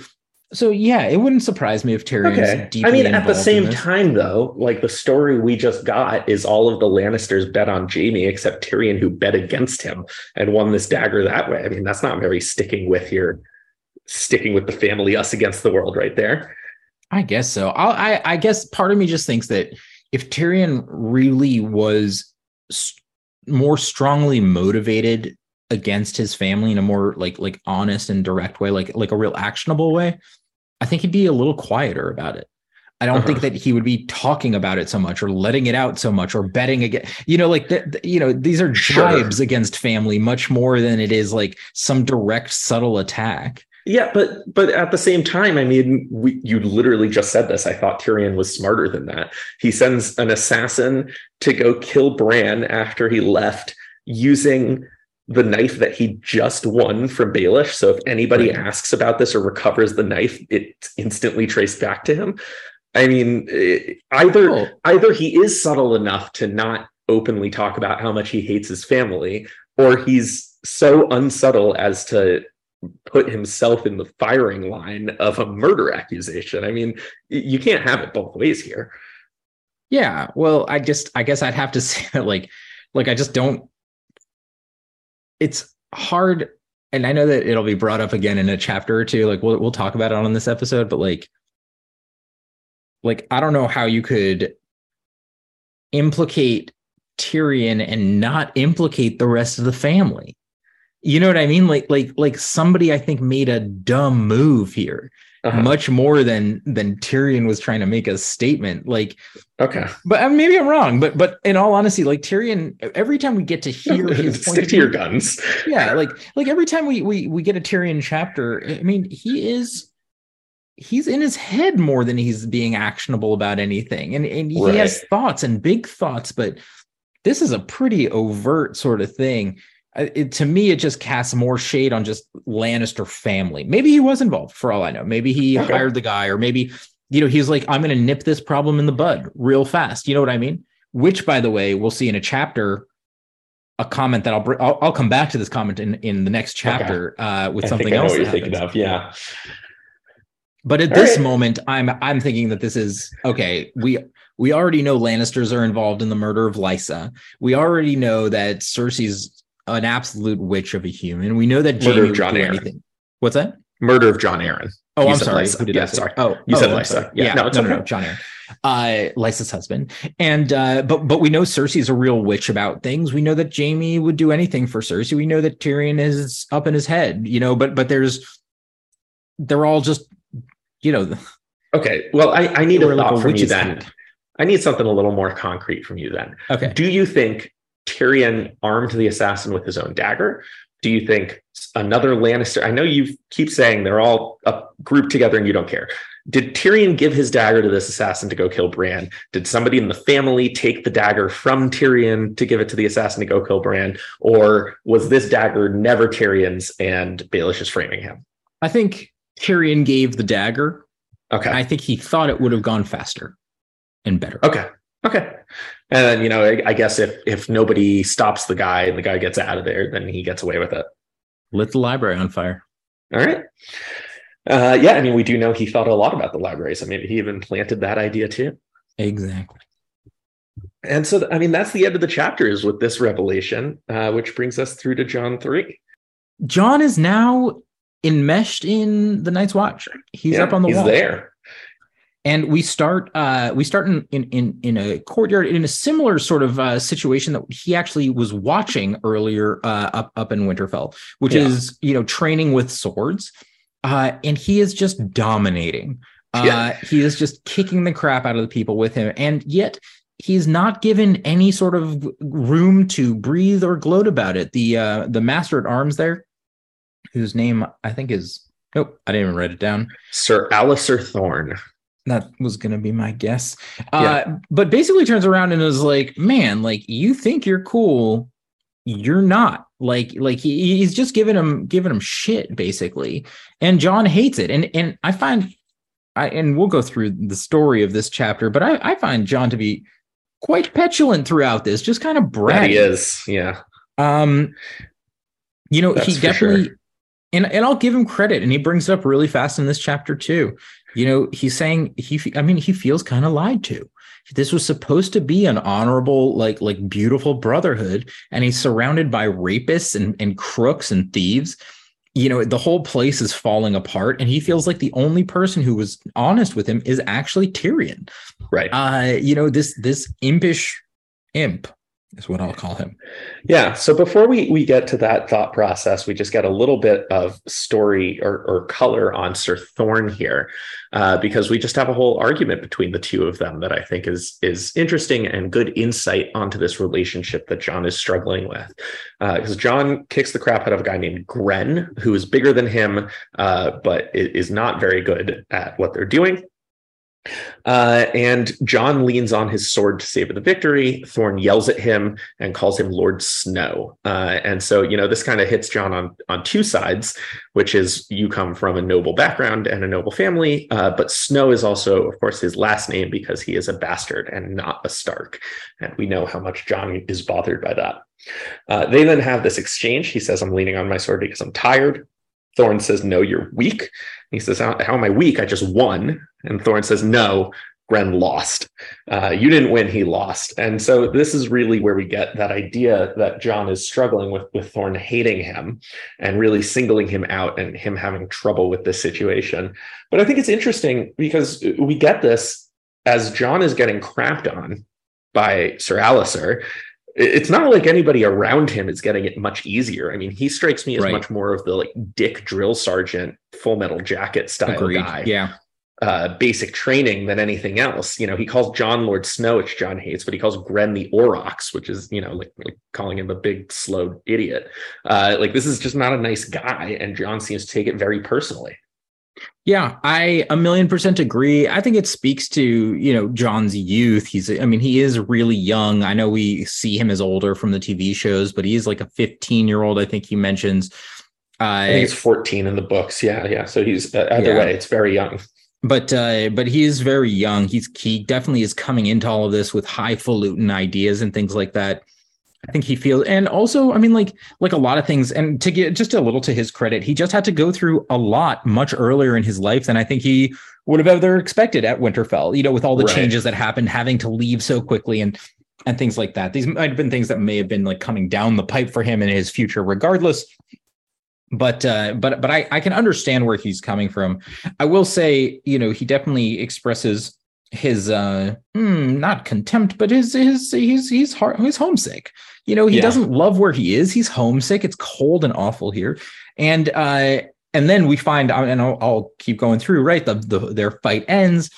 so yeah, it wouldn't surprise me if Tyrion's okay. I mean, at the same time, though, like the story we just got is all of the Lannisters bet on Jaime except Tyrion, who bet against him and won this dagger that way. I mean, that's not very sticking with your sticking with the family, us against the world, right there. I guess so. I'll, I I guess part of me just thinks that if Tyrion really was st- more strongly motivated against his family in a more like like honest and direct way, like like a real actionable way, I think he'd be a little quieter about it. I don't uh-huh. think that he would be talking about it so much or letting it out so much or betting again. You know, like the, the, you know, these are jibes sure. against family much more than it is like some direct, subtle attack. Yeah, but but at the same time, I mean, we, you literally just said this. I thought Tyrion was smarter than that. He sends an assassin to go kill Bran after he left, using the knife that he just won from Baelish. So if anybody asks about this or recovers the knife, it's instantly traced back to him. I mean, eh, either oh. either he is subtle enough to not openly talk about how much he hates his family, or he's so unsubtle as to put himself in the firing line of a murder accusation. I mean, you can't have it both ways here. Yeah, well, I just I guess I'd have to [LAUGHS] say that like like I just don't it's hard and I know that it'll be brought up again in a chapter or two. Like we'll we'll talk about it on this episode, but like, like I don't know how you could implicate Tyrion and not implicate the rest of the family. You know what I mean? Like, like, like somebody I think made a dumb move here uh-huh. much more than than Tyrion was trying to make a statement. Like, okay, but uh, maybe I'm wrong. But but in all honesty, like Tyrion, every time we get to [LAUGHS] hear his stick to your guns, yeah, like like every time we we we get a Tyrion chapter, I mean, he is he's in his head more than he's being actionable about anything, and and he right. has thoughts and big thoughts, but this is a pretty overt sort of thing it, to me, it just casts more shade on just Lannister family. Maybe he was involved for all I know. Maybe he okay. hired the guy, or maybe, you know, he's like, I'm going to nip this problem in the bud real fast. You know what I mean? Which, by the way, we'll see in a chapter a comment that I'll bring. I'll, I'll, come back to this comment in in the next chapter okay. uh, with I something else. you're thinking of, yeah. But at All this right. moment, I'm I'm thinking that this is okay. We we already know Lannisters are involved in the murder of Lysa. We already know that Cersei's an absolute witch of a human. We know that of Jon Arryn. Anything. What's that? Murder of Jon Arryn. Oh, you I'm sorry. Who did yeah, I say? sorry. Oh, you oh, said Lysa. Yeah, yeah, no, no, no, no, Jon Arryn. Uh, Lysa's husband, and uh, but but we know Cersei's a real witch about things. We know that Jaime would do anything for Cersei. We know that Tyrion is up in his head, you know. But but there's they're all just, you know. Okay, well, I I need a thought like from you then. I need something a little more concrete from you then. Okay. Do you think Tyrion armed the assassin with his own dagger? Do you think another Lannister? I know you keep saying they're all grouped together and you don't care. Did Tyrion give his dagger to this assassin to go kill Bran? Did somebody in the family take the dagger from Tyrion to give it to the assassin to go kill Bran? Or was this dagger never Tyrion's and Baelish is framing him? I think Tyrion gave the dagger. Okay. I think he thought it would have gone faster and better. Okay. Okay. And then, you know, I, I, guess if if nobody stops the guy and the guy gets out of there, then he gets away with it. Lit the library on fire. All right. Uh, yeah, I mean, we do know he thought a lot about the library, so maybe he even planted that idea too. Exactly. And so, I mean, that's the end of the chapters with this revelation, uh, which brings us through to Jon 3. Jon is now enmeshed in the Night's Watch. He's yeah, up on the he's wall. He's there and we start uh, we start in, in in a courtyard in a similar sort of uh, situation that he actually was watching earlier uh, up up in Winterfell, which yeah. is you know training with swords, uh, and he is just dominating. Uh, yeah. He is just kicking the crap out of the people with him, and yet he's not given any sort of room to breathe or gloat about it. The uh, the master at arms there, whose name I think is Nope, I didn't even write it down. Sir Alliser Thorne that was going to be my guess. Uh, But basically turns around and is like, man, like you think you're cool. You're not like, like he, he's just giving him, giving him shit basically. And Jon hates it. And, and I find I, and we'll go through the story of this chapter, but I, I find Jon to be quite petulant throughout this, just kind of bratty. He is. Yeah. Um, you know, That's he definitely, sure. and, and I'll give him credit. And he brings it up really fast in this chapter too you know he's saying he i mean he feels kind of lied to this was supposed to be an honorable like like beautiful brotherhood and he's surrounded by rapists and, and crooks and thieves you know the whole place is falling apart and he feels like the only person who was honest with him is actually tyrion right uh you know this this impish imp is what I'll call him. Yeah. So before we we get to that thought process, we just get a little bit of story or, or color on Sir Thorne here, uh, because we just have a whole argument between the two of them that I think is is interesting and good insight onto this relationship that Jon is struggling with. Because uh, Jon kicks the crap out of a guy named Grenn, who is bigger than him, uh, but is not very good at what they're doing. Uh, and Jon leans on his sword to save the victory. Thorne yells at him and calls him Lord Snow. Uh, and so, you know, this kind of hits Jon on on two sides, which is you come from a noble background and a noble family, uh, but Snow is also, of course, his last name because he is a bastard and not a Stark. And we know how much Jon is bothered by that. Uh, they then have this exchange. He says, "I'm leaning on my sword because I'm tired." Thorne says, No, you're weak. He says, how, how, am I weak? I just won. And Thorne says, No, Grenn lost. Uh, you didn't win, he lost. And so this is really where we get that idea that Jon is struggling with, with Thorne hating him and really singling him out and him having trouble with this situation. But I think it's interesting because we get this as Jon is getting crapped on by Sir Alliser it's not like anybody around him is getting it much easier. I mean, he strikes me as right. much more of the like Dick drill sergeant, full metal jacket style Agreed. guy. Yeah. Uh, basic training than anything else. You know, he calls Jon Lord Snow, which Jon hates, but he calls Grenn the Aurochs, which is, you know, like, like calling him a big, slow idiot. Uh, like, this is just not a nice guy. And Jon seems to take it very personally. Yeah, I a million percent agree. I think it speaks to, you know, Jon's youth. He's I mean, he is really young. I know we see him as older from the TV shows, but he is like a 15-year-old, I think he mentions. Uh, I think he's 14 in the books. Yeah, yeah. So he's uh, either yeah. way, it's very young. But uh but he is very young. He's he definitely is coming into all of this with highfalutin ideas and things like that. I think he feels, and also, I mean, like like a lot of things, and to get just a little to his credit, he just had to go through a lot much earlier in his life than I think he would have ever expected at Winterfell. You know, with all the right. changes that happened, having to leave so quickly, and and things like that. These might have been things that may have been like coming down the pipe for him in his future, regardless. But uh, but but I I can understand where he's coming from. I will say, you know, he definitely expresses his uh hmm, not contempt but his his he's he's heart, he's homesick. You know he yeah. doesn't love where he is. He's homesick. It's cold and awful here. And uh and then we find and I'll, I'll keep going through right? The, the their fight ends.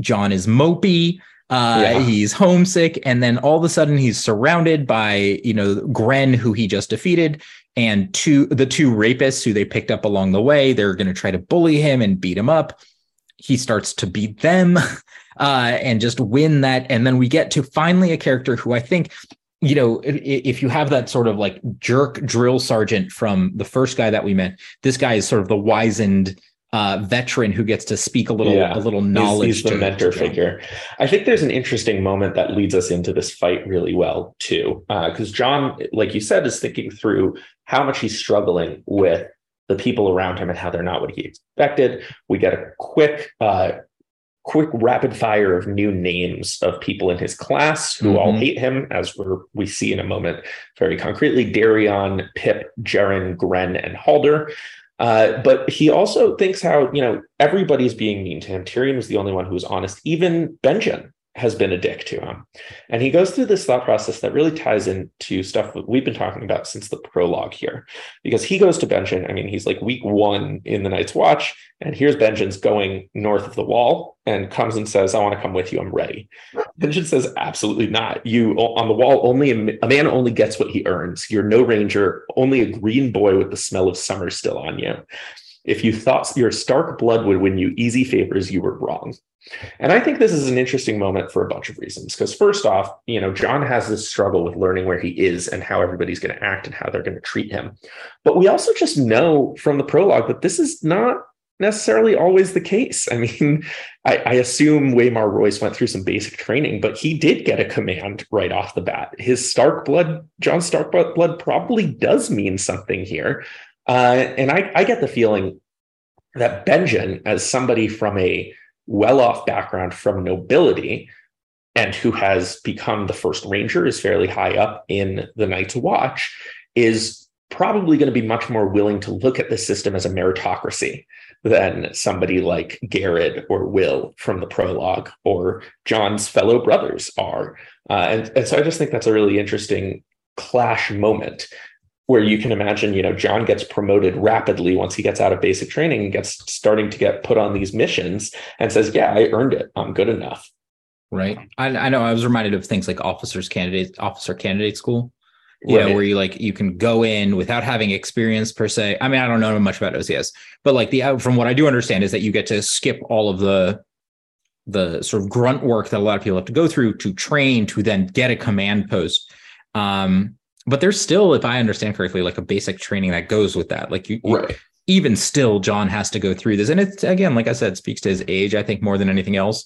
Jon is mopey. Uh yeah. he's homesick. And then all of a sudden he's surrounded by you know gren who he just defeated and two the two rapists who they picked up along the way they're going to try to bully him and beat him up he starts to beat them [LAUGHS] uh, and just win that. And then we get to finally a character who I think, you know, if, if you have that sort of like jerk drill sergeant from the first guy that we met, this guy is sort of the wizened uh, veteran who gets to speak a little yeah, a little knowledge. He's, he's the mentor figure. I think there's an interesting moment that leads us into this fight really well too, because uh, Jon, like you said, is thinking through how much he's struggling with the people around him and how they're not what he expected. We get a quick uh, quick rapid fire of new names of people in his class who mm-hmm. all hate him, as we're, we see in a moment very concretely Dareon, Pyp, Jeren, Grenn, and Halder. Uh, but he also thinks how, you know, everybody's being mean to him. Tyrion was the only one who was honest. Even Benjen has been a dick to him. And he goes through this thought process that really ties into stuff that we've been talking about since the prologue here. Because he goes to Benjen, I mean, he's like week one in the Night's Watch, and here's Benjen's going north of the wall and comes and says, I want to come with you, I'm ready. Benjen says, Absolutely not. You on the wall, only a, a man only gets what he earns. You're no ranger, only a green boy with the smell of summer still on you. If you thought your Stark blood would win you easy favors, you were wrong. And I think this is an interesting moment for a bunch of reasons. Because first off, you know, Jon has this struggle with learning where he is and how everybody's going to act and how they're going to treat him. But we also just know from the prologue that this is not necessarily always the case. I mean, I, I, assume Waymar Royce went through some basic training, but he did get a command right off the bat. His Stark blood, Jon Stark blood, probably does mean something here. Uh, and I, I get the feeling that Benjen, as somebody from a well off background from nobility and who has become the first ranger, is fairly high up in the Night's Watch, is probably going to be much more willing to look at the system as a meritocracy than somebody like Garrett or Will from the prologue or Jon's fellow brothers are. Uh, and, and so I just think that's a really interesting clash moment where you can imagine, you know, Jon gets promoted rapidly once he gets out of basic training and gets starting to get put on these missions and says, Yeah, I earned it. I'm good enough. Right. I, I know I was reminded of things like officers candidate, officer candidate school, you right. know, where you like you can go in without having experience per se. I mean, I don't know much about OCS, but like the from what I do understand is that you get to skip all of the the sort of grunt work that a lot of people have to go through to train to then get a command post. Um, but there's still, if I understand correctly, like a basic training that goes with that. Like you, right. you, even still, Jon has to go through this, and it's again, like I said, speaks to his age. I think more than anything else.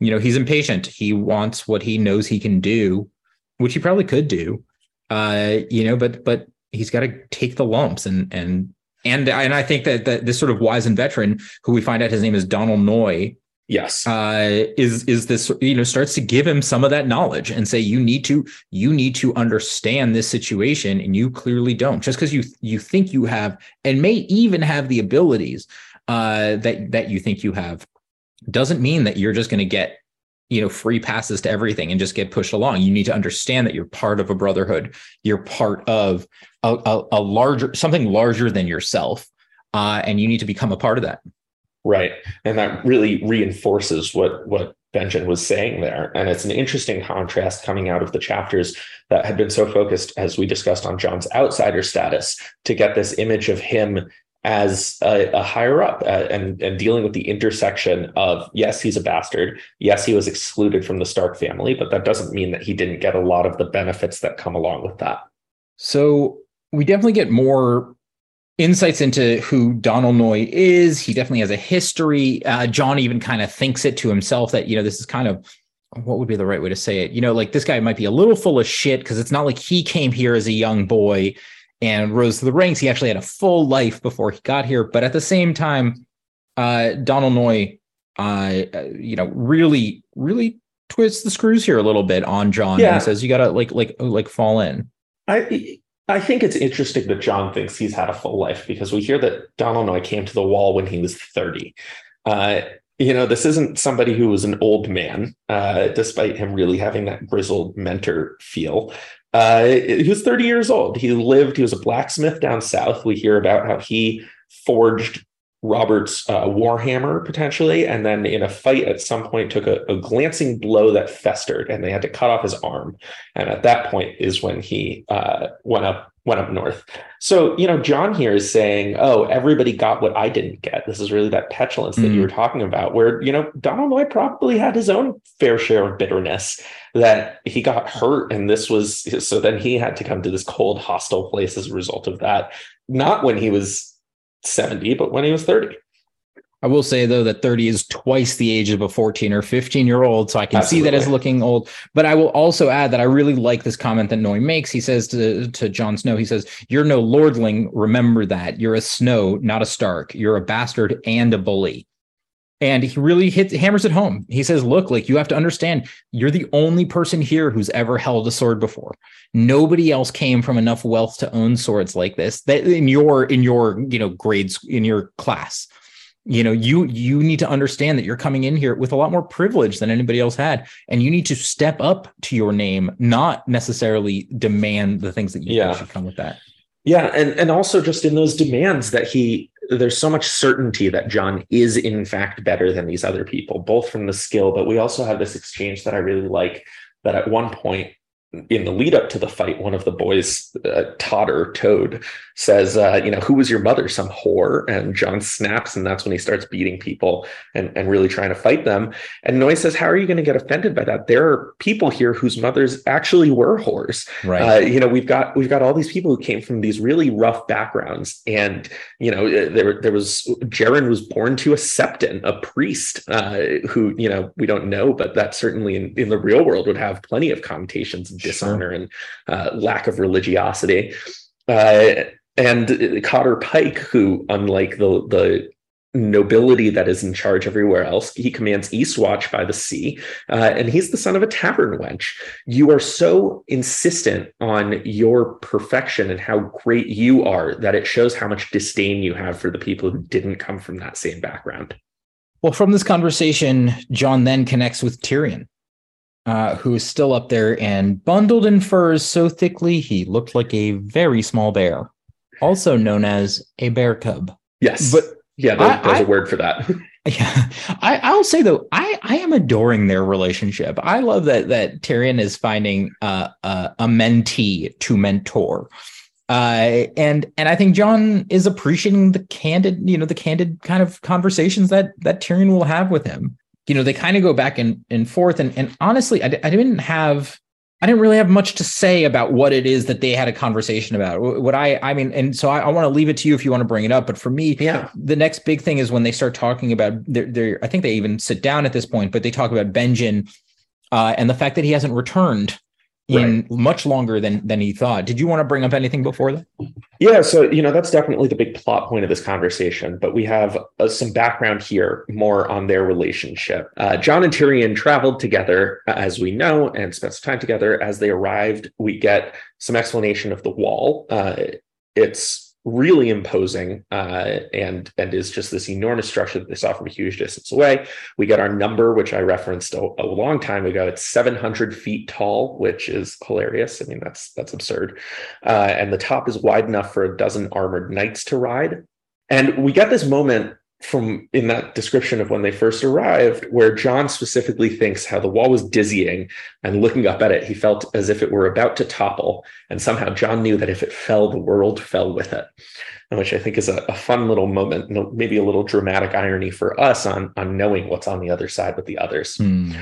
You know, he's impatient. He wants what he knows he can do, which he probably could do. Uh, you know, but but he's got to take the lumps and and and and I think that that this sort of wise and veteran, who we find out his name is Donald Noye, yes. Uh, is is this you know starts to give him some of that knowledge and say you need to you need to understand this situation and you clearly don't. Just because you you think you have and may even have the abilities uh, that that you think you have doesn't mean that you're just going to get you know free passes to everything and just get pushed along. You need to understand that you're part of a brotherhood. You're part of a, a, a larger something larger than yourself uh, and you need to become a part of that Right. And that really reinforces what what Benjen was saying there. And it's an interesting contrast coming out of the chapters that had been so focused, as we discussed, on Jon's outsider status to get this image of him as a, a higher up uh, and, and dealing with the intersection of yes, he's a bastard. Yes, he was excluded from the Stark family, but that doesn't mean that he didn't get a lot of the benefits that come along with that. So we definitely get more insights into who Donald Noye is. He definitely has a history. Uh, Jon even kind of thinks it to himself that, you know, this is kind of what would be the right way to say it? You know, like this guy might be a little full of shit because it's not like he came here as a young boy and rose to the ranks. He actually had a full life before he got here. But at the same time, uh, Donal Noye, uh, you know, really, really twists the screws here a little bit on Jon Yeah. And says you gotta like, like, like fall in. I I think it's interesting that Jon thinks he's had a full life because we hear that Donal Noye came to the wall when he was 30. Uh, you know, this isn't somebody who was an old man, uh, despite him really having that grizzled mentor feel. Uh, he was 30 years old. He lived, he was a blacksmith down south. We hear about how he forged Robert's uh, Warhammer potentially, and then in a fight at some point took a, a, glancing blow that festered, and they had to cut off his arm. And at that point is when he uh, went up went up north. So you know, Jon here is saying, "Oh, everybody got what I didn't get." This is really that petulance that mm. you were talking about, where you know Donal Noye probably had his own fair share of bitterness that he got hurt, and this was so. Then he had to come to this cold, hostile place as a result of that. Not when he was 70, but when he was 30. I will say though that 30 is twice the age of a 14 or 15 year old. So I can Absolutely. see that as looking old. But I will also add that I really like this comment that Noye makes. He says to, to Jon Snow, he says, You're no lordling. Remember that. You're a Snow, not a Stark. You're a bastard and a bully. And he really hits hammers it home. He says, "Look, like you have to understand, you're the only person here who's ever held a sword before. Nobody else came from enough wealth to own swords like this. That in your in your you know grades in your class, you know you you need to understand that you're coming in here with a lot more privilege than anybody else had, and you need to step up to your name, not necessarily demand the things that you yeah. should come with that." Yeah, and and also just in those demands that he there's so much certainty that Jon is in fact better than these other people, both from the skill, but we also have this exchange that I really like that at one point in the lead up to the fight, one of the boys, uh, Todder Toad, says, uh, "You know, who was your mother? Some whore." And Jon snaps, and that's when he starts beating people and and really trying to fight them. And Noye says, "How are you going to get offended by that? There are people here whose mothers actually were whores. Right? Uh, you know, we've got we've got all these people who came from these really rough backgrounds, and you know, uh, there there was Jeren was born to a septon, a priest, uh, who you know we don't know, but that certainly in, in the real world would have plenty of connotations dishonor and uh, lack of religiosity. Uh, and Cotter Pike, who, unlike the the nobility that is in charge everywhere else. He commands Eastwatch by the sea, uh, and he's the son of a tavern wench. You are so insistent on your perfection and how great you are that it shows how much disdain you have for the people who didn't come from that same background. Well, from this conversation, Jon then connects with Tyrion uh, who is still up there and bundled in furs so thickly he looked like a very small bear, also known as a bear cub. Yes, but yeah, there, there's I, a word for that. [LAUGHS] Yeah, I, I'll say though, I I am adoring their relationship. I love that that Tyrion is finding uh, uh, a mentee to mentor. Uh, and and I think Jon is appreciating the candid, you know, the candid kind of conversations that that Tyrion will have with him you know, they kind of go back and, and forth. And, and honestly, I, I didn't have, I didn't really have much to say about what it is that they had a conversation about. What I, I mean, and so I, I want to leave it to you if you want to bring it up. But for me, yeah, the next big thing is when they start talking about their, their I think they even sit down at this point, but they talk about Benjen uh, and the fact that he hasn't returned in right. much longer than than he thought. Did you want to bring up anything before that? Yeah, so you know that's definitely the big plot point of this conversation. But we have uh, some background here, more on their relationship. Uh, Jon and Tyrion traveled together, uh, as we know, and spent some time together. As they arrived, we get some explanation of the wall. Uh, it's really imposing uh, and and is just this enormous structure that they saw from a huge distance away. We get our number, which I referenced a, a, long time ago. It's 700 feet tall, which is hilarious. I mean, that's that's absurd. Uh, and the top is wide enough for a dozen armored knights to ride. And we get this moment from in that description of when they first arrived, where Jon specifically thinks how the wall was dizzying and looking up at it, he felt as if it were about to topple. And somehow Jon knew that if it fell, the world fell with it, which I think is a, a fun little moment, maybe a little dramatic irony for us on, on knowing what's on the other side with the others. Mm.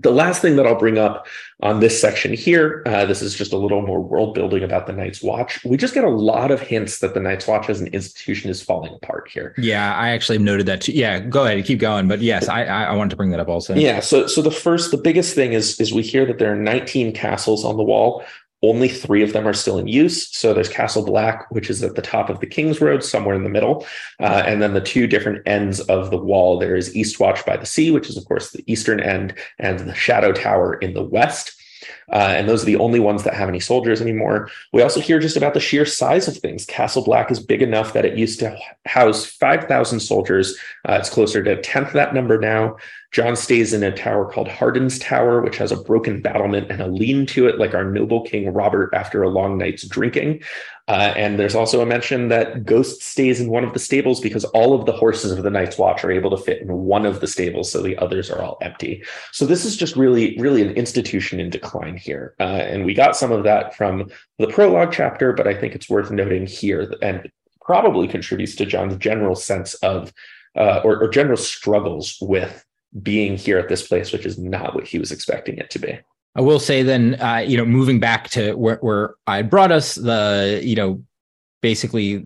The last thing that I'll bring up on this section here, uh, this is just a little more world building about the Night's Watch. We just get a lot of hints that the Night's Watch as an institution is falling apart here. Yeah, I actually noted that too. Yeah, go ahead, and keep going. But yes, I I wanted to bring that up also. Yeah, so so the first, the biggest thing is is we hear that there are 19 castles on the wall. Only three of them are still in use. So there's Castle Black, which is at the top of the King's Road, somewhere in the middle. Uh, and then the two different ends of the wall there is Eastwatch by the Sea, which is, of course, the eastern end, and the Shadow Tower in the west. Uh, and those are the only ones that have any soldiers anymore. We also hear just about the sheer size of things. Castle Black is big enough that it used to house 5,000 soldiers. Uh, it's closer to a tenth that number now. Jon stays in a tower called Hardin's Tower, which has a broken battlement and a lean to it, like our noble King Robert after a long night's drinking. Uh, and there's also a mention that Ghost stays in one of the stables because all of the horses of the Night's Watch are able to fit in one of the stables, so the others are all empty. So this is just really, really an institution in decline here. Uh, and we got some of that from the prologue chapter, but I think it's worth noting here and probably contributes to Jon's general sense of uh, or, or general struggles with being here at this place, which is not what he was expecting it to be. I will say then, uh, you know, moving back to where, where I brought us, the, you know, basically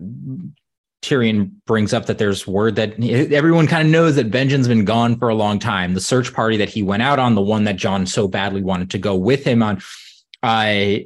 Tyrion brings up that there's word that everyone kind of knows that Benjen's been gone for a long time. The search party that he went out on, the one that Jon so badly wanted to go with him on, uh,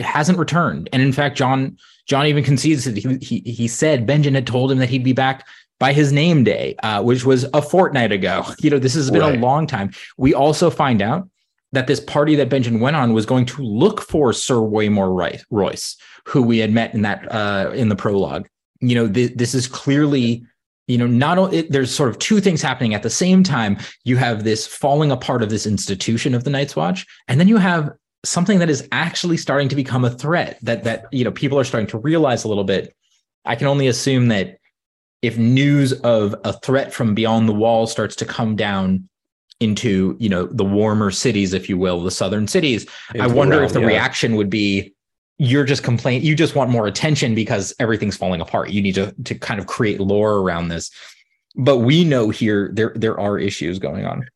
hasn't returned. And in fact, John Jon even concedes that he, he he said Benjen had told him that he'd be back by his name day, uh, which was a fortnight ago. [LAUGHS] You know, this has been right. a long time. We also find out that this party that Benjen went on was going to look for Sir Waymar Royce, who we had met in that uh, in the prologue. You know, th- this is clearly, you know, not only there's sort of two things happening at the same time. You have this falling apart of this institution of the Night's Watch, and then you have something that is actually starting to become a threat that that you know people are starting to realize a little bit. I can only assume that if news of a threat from beyond the wall starts to come down into you know the warmer cities if you will the southern cities. Into i wonder realm, if the yeah. reaction would be you're just complaining you just want more attention because everything's falling apart. You need to to kind of create lore around this. But we know here there there are issues going on.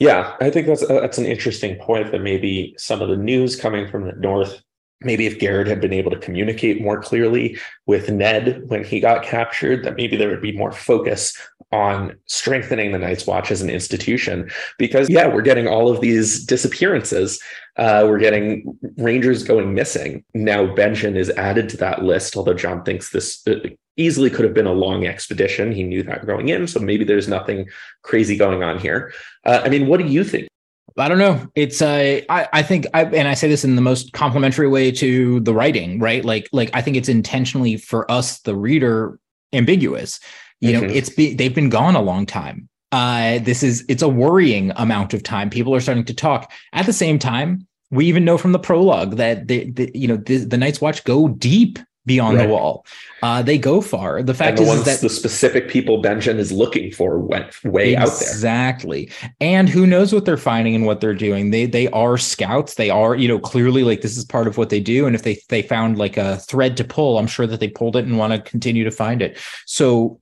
Yeah i think that's uh, that's an interesting point that maybe some of the news coming from the north maybe if Garrett had been able to communicate more clearly with Ned when he got captured, that maybe there would be more focus on strengthening the Night's Watch as an institution. Because, yeah, we're getting all of these disappearances. Uh, we're getting Rangers going missing. Now, Benjen is added to that list, although Jon thinks this uh, easily could have been a long expedition. He knew that going in. So maybe there's nothing crazy going on here. Uh, I mean, what do you think? I don't know. It's uh, I I think I and I say this in the most complimentary way to the writing, right? Like like I think it's intentionally for us, the reader, ambiguous. You mm-hmm. know, it's be, they've been gone a long time. Uh, this is it's a worrying amount of time. People are starting to talk. At the same time, we even know from the prologue that the, the you know the, the Night's Watch go deep beyond right. the wall. Uh, they go far. The fact the is, is, that the specific people Benjen is looking for went way exactly. out there. Exactly. And who knows what they're finding and what they're doing. They they are scouts. They are, you know, clearly like this is part of what they do. And if they they found like a thread to pull, I'm sure that they pulled it and want to continue to find it. So,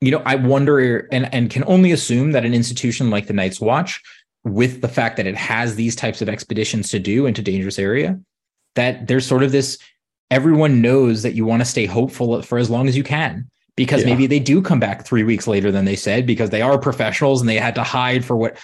you know, I wonder and and can only assume that an institution like the Night's Watch, with the fact that it has these types of expeditions to do into dangerous area, that there's sort of this everyone knows that you want to stay hopeful for as long as you can because yeah. maybe they do come back three weeks later than they said because they are professionals and they had to hide for what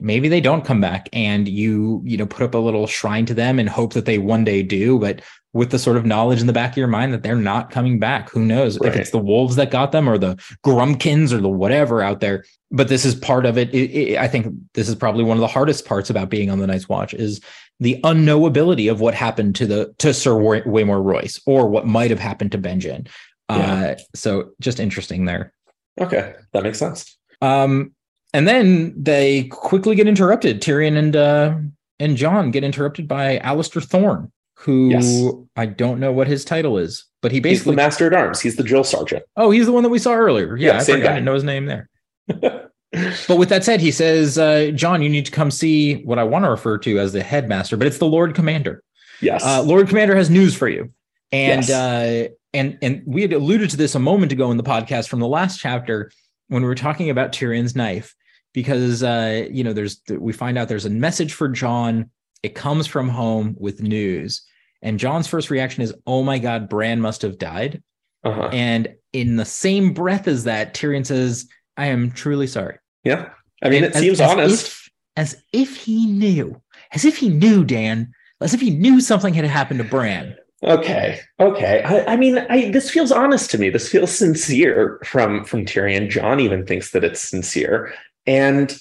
maybe they don't come back and you you know put up a little shrine to them and hope that they one day do but with the sort of knowledge in the back of your mind that they're not coming back who knows right. if it's the wolves that got them or the grumpkins or the whatever out there but this is part of it. It, it i think this is probably one of the hardest parts about being on the night's watch is the unknowability of what happened to the to Sir Waymar Royce or what might have happened to Benjen. Yeah. Uh, so just interesting there. Okay, that makes sense. Um, and then they quickly get interrupted. Tyrion and uh, and Jon get interrupted by Alliser Thorne, who yes. I don't know what his title is, but he basically he's the master at arms. He's the drill sergeant. Oh, he's the one that we saw earlier. Yeah, yeah I, forgot, I didn't know his name there. [LAUGHS] but with that said, he says, uh, Jon, you need to come see what I want to refer to as the headmaster, but it's the Lord Commander. Yes. Uh, Lord Commander has news for you. And yes. uh, and and we had alluded to this a moment ago in the podcast from the last chapter when we were talking about Tyrion's knife, because uh, you know there's we find out there's a message for Jon. It comes from home with news, and Jon's first reaction is, "Oh my God, Bran must have died." Uh-huh. And in the same breath as that, Tyrion says, "I am truly sorry." Yeah, I mean, And it seems honest. if, as if he knew, as if he knew, Dan, as if he knew something had happened to Bran. Okay. Okay. I, I mean, I, this feels honest to me. This feels sincere from from Tyrion. John even thinks that it's sincere, and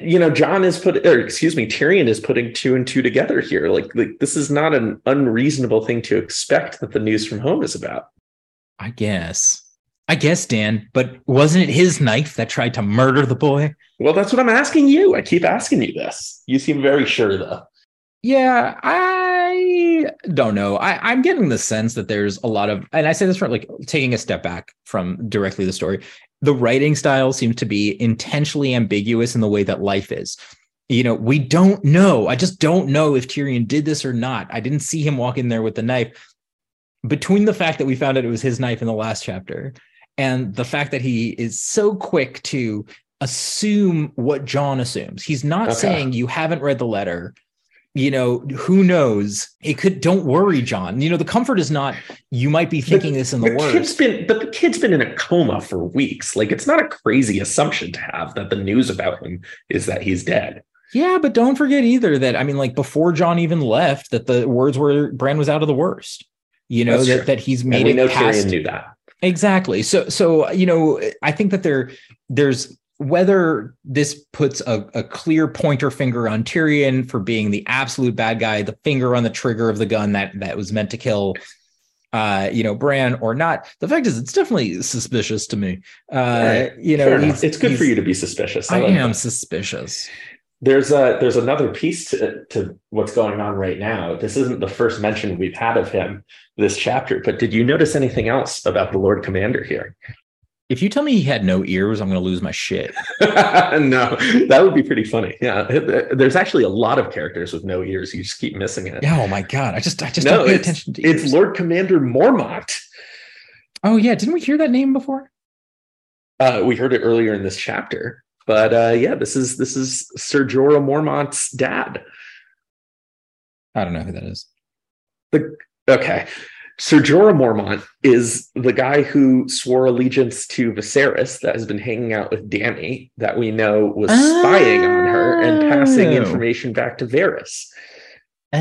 you know, Jon is put, or excuse me, Tyrion is putting two and two together here. Like, like this is not an unreasonable thing to expect that the news from home is about. I guess. I guess, Dan, but wasn't it his knife that tried to murder the boy? Well, that's what I'm asking you. I keep asking you this. You seem very sure, though. Yeah, I don't know. I, I'm getting the sense that there's a lot of, and I say this from like taking a step back from directly the story. The writing style seems to be intentionally ambiguous in the way that life is. You know, we don't know. I just don't know if Tyrion did this or not. I didn't see him walk in there with the knife. Between the fact that we found out it was his knife in the last chapter and the fact that he is so quick to assume what Jon assumes, he's not Okay. saying you haven't read the letter you know who knows it could don't worry john you know the comfort is not you might be thinking this in the, the kid's worst been, but the kid's been in a coma for weeks. Like, it's not a crazy assumption to have that the news about him is that he's dead. yeah but don't forget either that i mean like before john even left that the words were brand was out of the worst you know That's that true. that he's And made we it know past Tyrion knew that. Exactly. So so you know, I think that there there's whether this puts a, a clear pointer finger on Tyrion for being the absolute bad guy, the finger on the trigger of the gun that that was meant to kill uh you know Bran or not. The fact is it's definitely suspicious to me. Uh Right. you know, it's good for you to be suspicious. I like am that. suspicious. There's a there's another piece to, to what's going on right now. This isn't the first mention we've had of him this chapter, but did you notice anything else about the Lord Commander here? If you tell me he had no ears, I'm going to lose my shit. [LAUGHS] no, that would be pretty funny. Yeah, there's actually a lot of characters with no ears. You just keep missing it. Yeah, oh my god, I just I just No, don't pay attention to It's. Lord Commander Mormont. oh yeah, didn't we hear that name before? Uh, we heard it earlier in this chapter, but uh, yeah, this is this is Sir Jorah Mormont's dad. I don't know who that is. The Okay. Sir Jorah Mormont is the guy who swore allegiance to Viserys that has been hanging out with Dany that we know was spying on her and passing Oh. information back to Varys. Oh.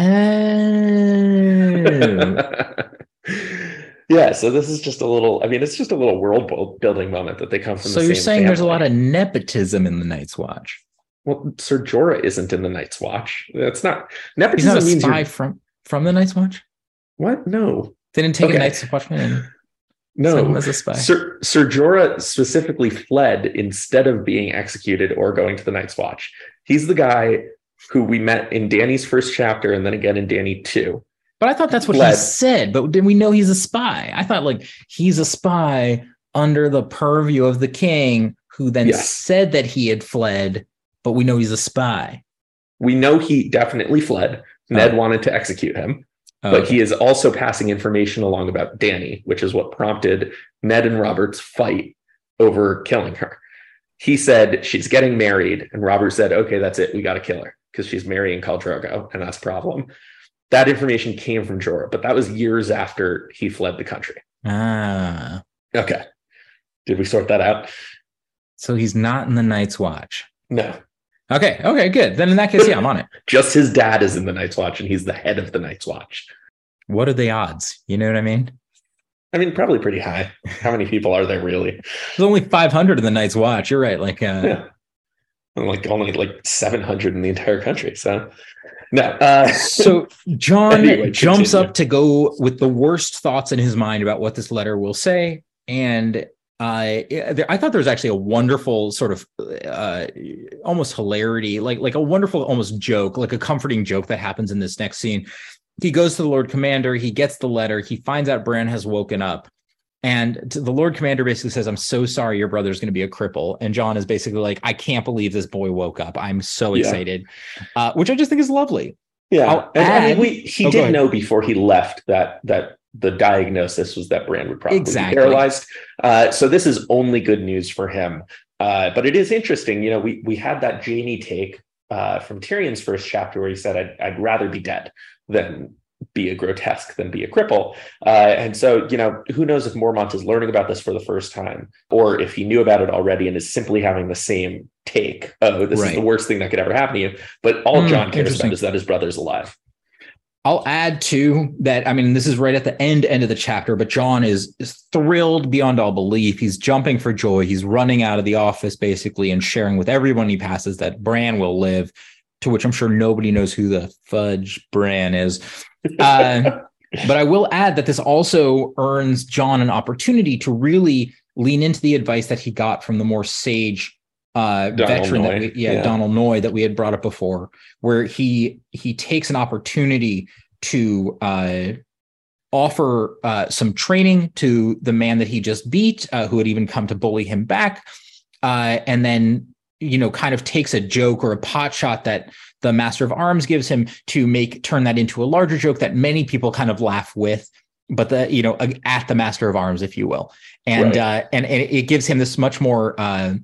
[LAUGHS] yeah, so this is just a little, I mean, it's just a little world building moment that they come from so you're saying there's a lot of nepotism in the Night's Watch. Well, Sir Jorah isn't in the Night's Watch. That's not nepotism He's not a means spy you're, from from the Night's Watch. what? No. They didn't take Okay. a Night's Watchman and No. him as a spy. Sir, Sir Jorah specifically fled instead of being executed or going to the Night's Watch. He's the guy who we met in Dany's first chapter and then again in Danny 2. But I thought that's what he said. But did we know he's a spy? I thought like he's a spy under the purview of the king, who then Yes. said that he had fled, but we know he's a spy. We know he definitely fled. Ned Oh. wanted to execute him, Oh, but okay. he is also passing information along about Dany, which is what prompted Ned and Robert's fight over killing her. He said she's getting married, and Robert said, "Okay, that's it. We got to kill her because she's marrying Khal Drogo, and that's a problem." That information came from Jorah, but that was years after he fled the country. ah, Okay, did we sort that out? so he's not in the Night's Watch. No, Okay, okay, good. Then in that case, yeah, I'm on it. [LAUGHS] just his dad is in the Night's Watch, and he's the head of the Night's Watch. What are the odds? You know what I mean? I mean, probably pretty high. How many people are there really? There's only 500 in the Night's Watch. You're right. Like, uh, Yeah. Like only like 700 in the entire country. So, no. Uh, [LAUGHS] so Jon Anyway, jumps continue. up to go with the worst thoughts in his mind about what this letter will say, and uh, I thought there was actually a wonderful sort of uh, almost hilarity, like like a wonderful almost joke, like a comforting joke that happens in this next scene. He goes to the Lord Commander, he gets the letter, he finds out Bran has woken up. And to the Lord Commander basically says, I'm so sorry your brother's going to be a cripple. And Jon is basically like, I can't believe this boy woke up. I'm so Yeah. excited, uh, which I just think is lovely. yeah. I'll I mean, we, he Oh, did know before he left that that the diagnosis was that Bran would probably Exactly. be paralyzed. Uh, so this is only good news for him. Uh, but it is interesting, you know, we we had that Jaime take uh, from Tyrion's first chapter where he said, I'd, I'd rather be dead than be a grotesque than be a cripple. Uh, and so, you know, who knows if Mormont is learning about this for the first time or if he knew about it already and is simply having the same take. Oh, this right. is the worst thing that could ever happen to you. But all mm, Jon cares about is that his brother's alive. I'll add to that. I mean, this is right at the end end of the chapter, but Jon is, is thrilled beyond all belief. He's jumping for joy. He's running out of the office basically and sharing with everyone he passes that Bran will live. To which I'm sure nobody knows who the fudge Bran is. Uh, [LAUGHS] but I will add that this also earns Jon an opportunity to really lean into the advice that he got from the more sage uh, veteran Noye. that we, yeah, yeah, Donal Noye that we had brought up before, where he he takes an opportunity to uh, offer uh, some training to the man that he just beat, uh, who had even come to bully him back, uh, and then you know kind of takes a joke or a pot shot that the master of arms gives him to make turn that into a larger joke that many people kind of laugh with but the you know at the master of arms if you will and right. uh and, and it gives him this much more uh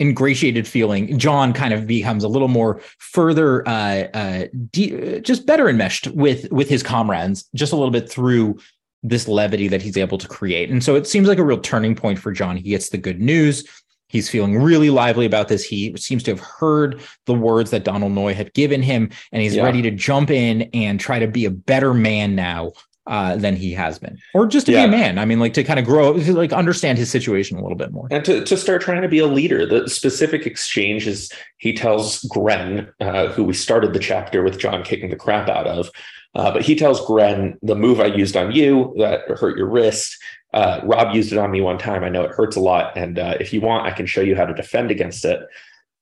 ingratiated feeling Jon kind of becomes a little more further uh uh de- just better enmeshed with with his comrades just a little bit through this levity that he's able to create and so it seems like a real turning point for Jon. he gets the good news He's feeling really lively about this. He seems to have heard the words that Donald Noye had given him, and he's yeah. ready to jump in and try to be a better man now uh, than he has been, or just to yeah. be a man. I mean, like to kind of grow, like understand his situation a little bit more, and to to start trying to be a leader. The specific exchange is he tells Grenn, uh, who we started the chapter with Jon kicking the crap out of, uh, but he tells Grenn the move I used on you that hurt your wrist uh, Robb used it on me one time. I know it hurts a lot. And uh, if you want, I can show you how to defend against it.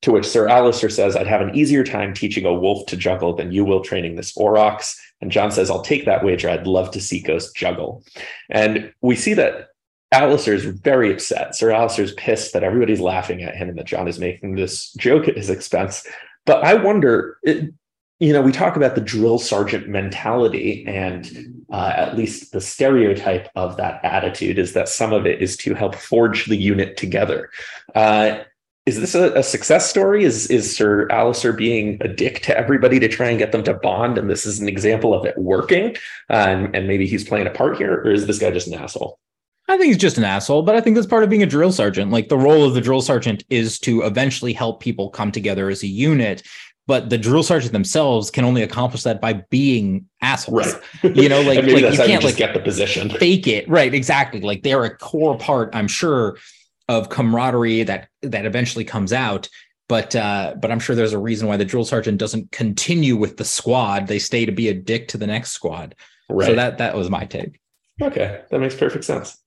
To which Sir Alliser says, I'd have an easier time teaching a wolf to juggle than you will training this aurochs. And Jon says, I'll take that wager. I'd love to see Ghost juggle. And we see that Alliser is very upset. Sir Alliser is pissed that everybody's laughing at him and that Jon is making this joke at his expense. But I wonder, it, you know, we talk about the drill sergeant mentality, and uh, at least the stereotype of that attitude is that some of it is to help forge the unit together. Uh, is this a, a, success story? Is is Sir Alliser being a dick to everybody to try and get them to bond, and this is an example of it working? Uh, and, and maybe he's playing a part here, or is this guy just an asshole? I think he's just an asshole, but I think that's part of being a drill sergeant. Like the role of the drill sergeant is to eventually help people come together as a unit but the drill sergeant themselves can only accomplish that by being assholes. Right. You know, [LAUGHS] like, like you can't like get the position. Fake it. Right. Exactly. Like they're a core part, I'm sure, of camaraderie that that eventually comes out. But uh, but I'm sure there's a reason why the drill sergeant doesn't continue with the squad. They stay to be a dick to the next squad. Right. So that that was my take. Okay. That makes perfect sense.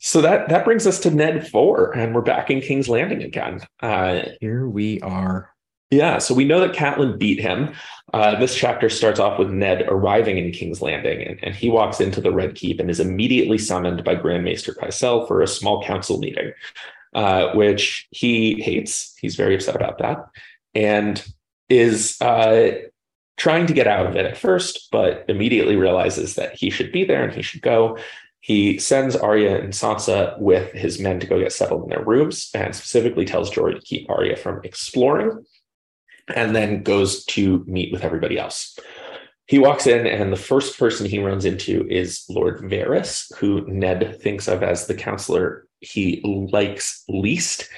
So that that brings us to Ned four, and we're back in King's Landing again. Uh, Here we are. Yeah, so we know that Catelyn beat him. Uh, this chapter starts off with Ned arriving in King's Landing, and, and, he walks into the Red Keep and is immediately summoned by Grand Maester Pycelle for a small council meeting, uh, which he hates. He's very upset about that, and is uh, trying to get out of it at first, but immediately realizes that he should be there and he should go. He sends Arya and Sansa with his men to go get settled in their rooms, and specifically tells Jory to keep Arya from exploring and then goes to meet with everybody else. He walks in, and the first person he runs into is Lord Varys, who Ned thinks of as the counselor he likes least.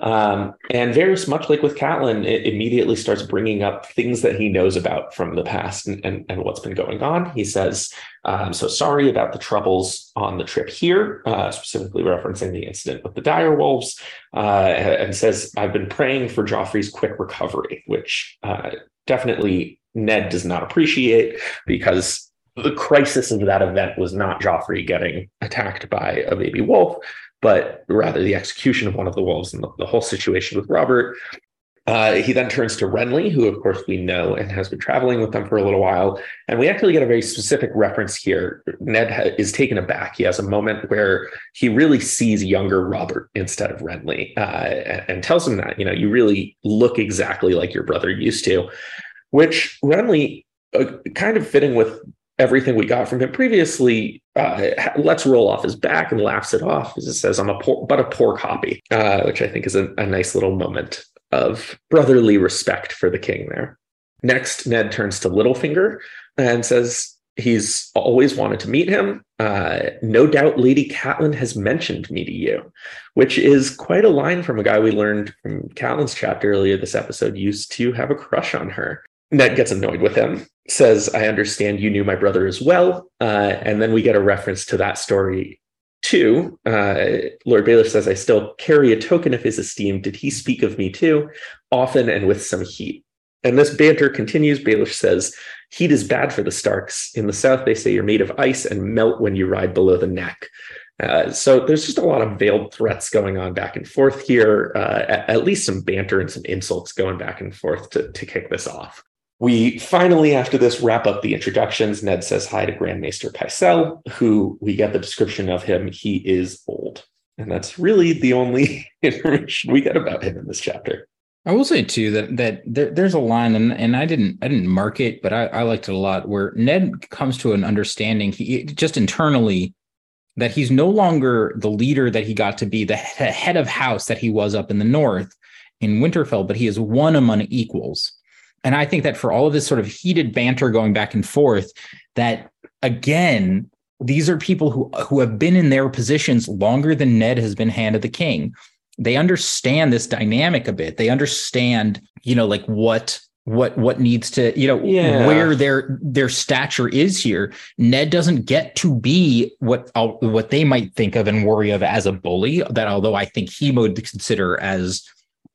Um, and Varys, much like with Catelyn, immediately starts bringing up things that he knows about from the past and, and, and what's been going on. He says, I'm so sorry about the troubles on the trip here, uh, specifically referencing the incident with the dire wolves, uh, and says, I've been praying for Joffrey's quick recovery, which uh, definitely Ned does not appreciate because the crisis of that event was not Joffrey getting attacked by a baby wolf, but rather the execution of one of the wolves and the, the whole situation with Robert. Uh, he then turns to Renly, who, of course, we know and has been traveling with them for a little while. And we actually get a very specific reference here. Ned ha- is taken aback. He has a moment where he really sees younger Robert instead of Renly uh, and, and, tells him that, you know, you really look exactly like your brother used to, which Renly, uh, kind of fitting with everything we got from him previously, uh, lets roll off his back and laughs it off. As it says, "I'm a poor, but a poor copy," uh, which I think is a, a nice little moment of brotherly respect for the king there. Next, Ned turns to Littlefinger and says, he's always wanted to meet him. Uh, no doubt Lady Catelyn has mentioned me to you, which is quite a line from a guy we learned from Catelyn's chapter earlier this episode used to have a crush on her. Ned gets annoyed with him, says, I understand you knew my brother as well. Uh, and then we get a reference to that story too. Uh, Lord Baelish says, I still carry a token of his esteem. Did he speak of me too? Often and with some heat. And this banter continues. Baelish says, Heat is bad for the Starks. In the South, they say you're made of ice and melt when you ride below the neck. Uh, so there's just a lot of veiled threats going on back and forth here, uh, at, at, least some banter and some insults going back and forth to, to kick this off. We finally, after this, wrap up the introductions. Ned says hi to Grand Maester Pycelle, who we get the description of him. He is old. And that's really the only [LAUGHS] information we get about him in this chapter. I will say too that that there, there's a line, and, and I didn't I didn't mark it, but I, I liked it a lot. Where Ned comes to an understanding, he just internally that he's no longer the leader that he got to be, the head of house that he was up in the north in Winterfell, but he is one among equals. And I think that for all of this sort of heated banter going back and forth, that again, these are people who who have been in their positions longer than Ned has been hand of the king they understand this dynamic a bit. They understand, you know, like what what what needs to you know yeah. where their their stature is here ned doesn't get to be what what they might think of and worry of as a bully that although i think he would consider as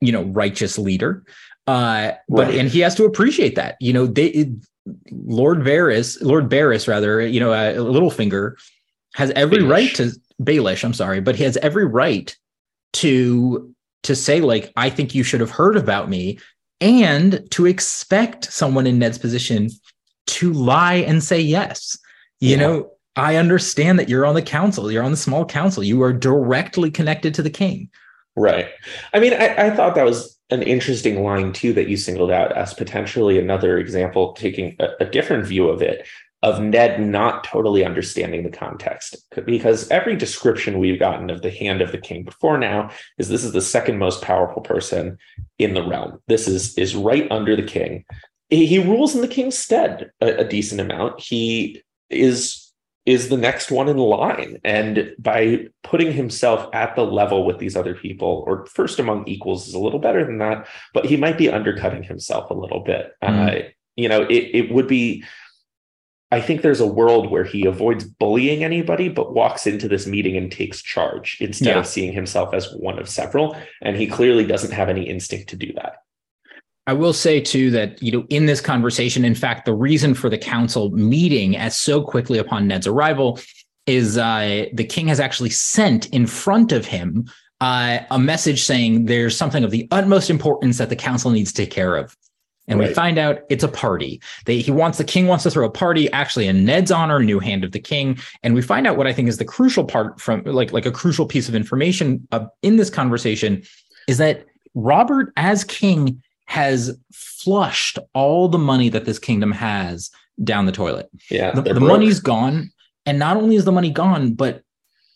you know righteous leader uh but right. and he has to appreciate that you know they it, lord varys lord barris rather you know uh, littlefinger has every Baelish. right to baelish i'm sorry but he has every right to to say like i think you should have heard about me and to expect someone in ned's position to lie and say yes you yeah. know i understand that you're on the council you're on the small council you are directly connected to the king right i mean i, I thought that was an interesting line too that you singled out as potentially another example taking a, a different view of it of Ned not totally understanding the context. Because every description we've gotten of the hand of the king before now is this is the second most powerful person in the realm. This is is right under the king. He rules in the king's stead a, a decent amount. He is is the next one in line. And by putting himself at the level with these other people, or first among equals is a little better than that, but he might be undercutting himself a little bit. Mm. Uh, you know, it, it would be I think there's a world where he avoids bullying anybody, but walks into this meeting and takes charge instead yeah. of seeing himself as one of several. And he clearly doesn't have any instinct to do that. I will say too that you know in this conversation, in fact, the reason for the council meeting as so quickly upon Ned's arrival is uh, the king has actually sent in front of him uh, a message saying there's something of the utmost importance that the council needs to take care of and right. we find out it's a party. They, he wants the king wants to throw a party, actually in Ned's honor, new hand of the king. And we find out what I think is the crucial part from like like a crucial piece of information uh, in this conversation is that Robert as king has flushed all the money that this kingdom has down the toilet. Yeah, the, the money's gone, and not only is the money gone, but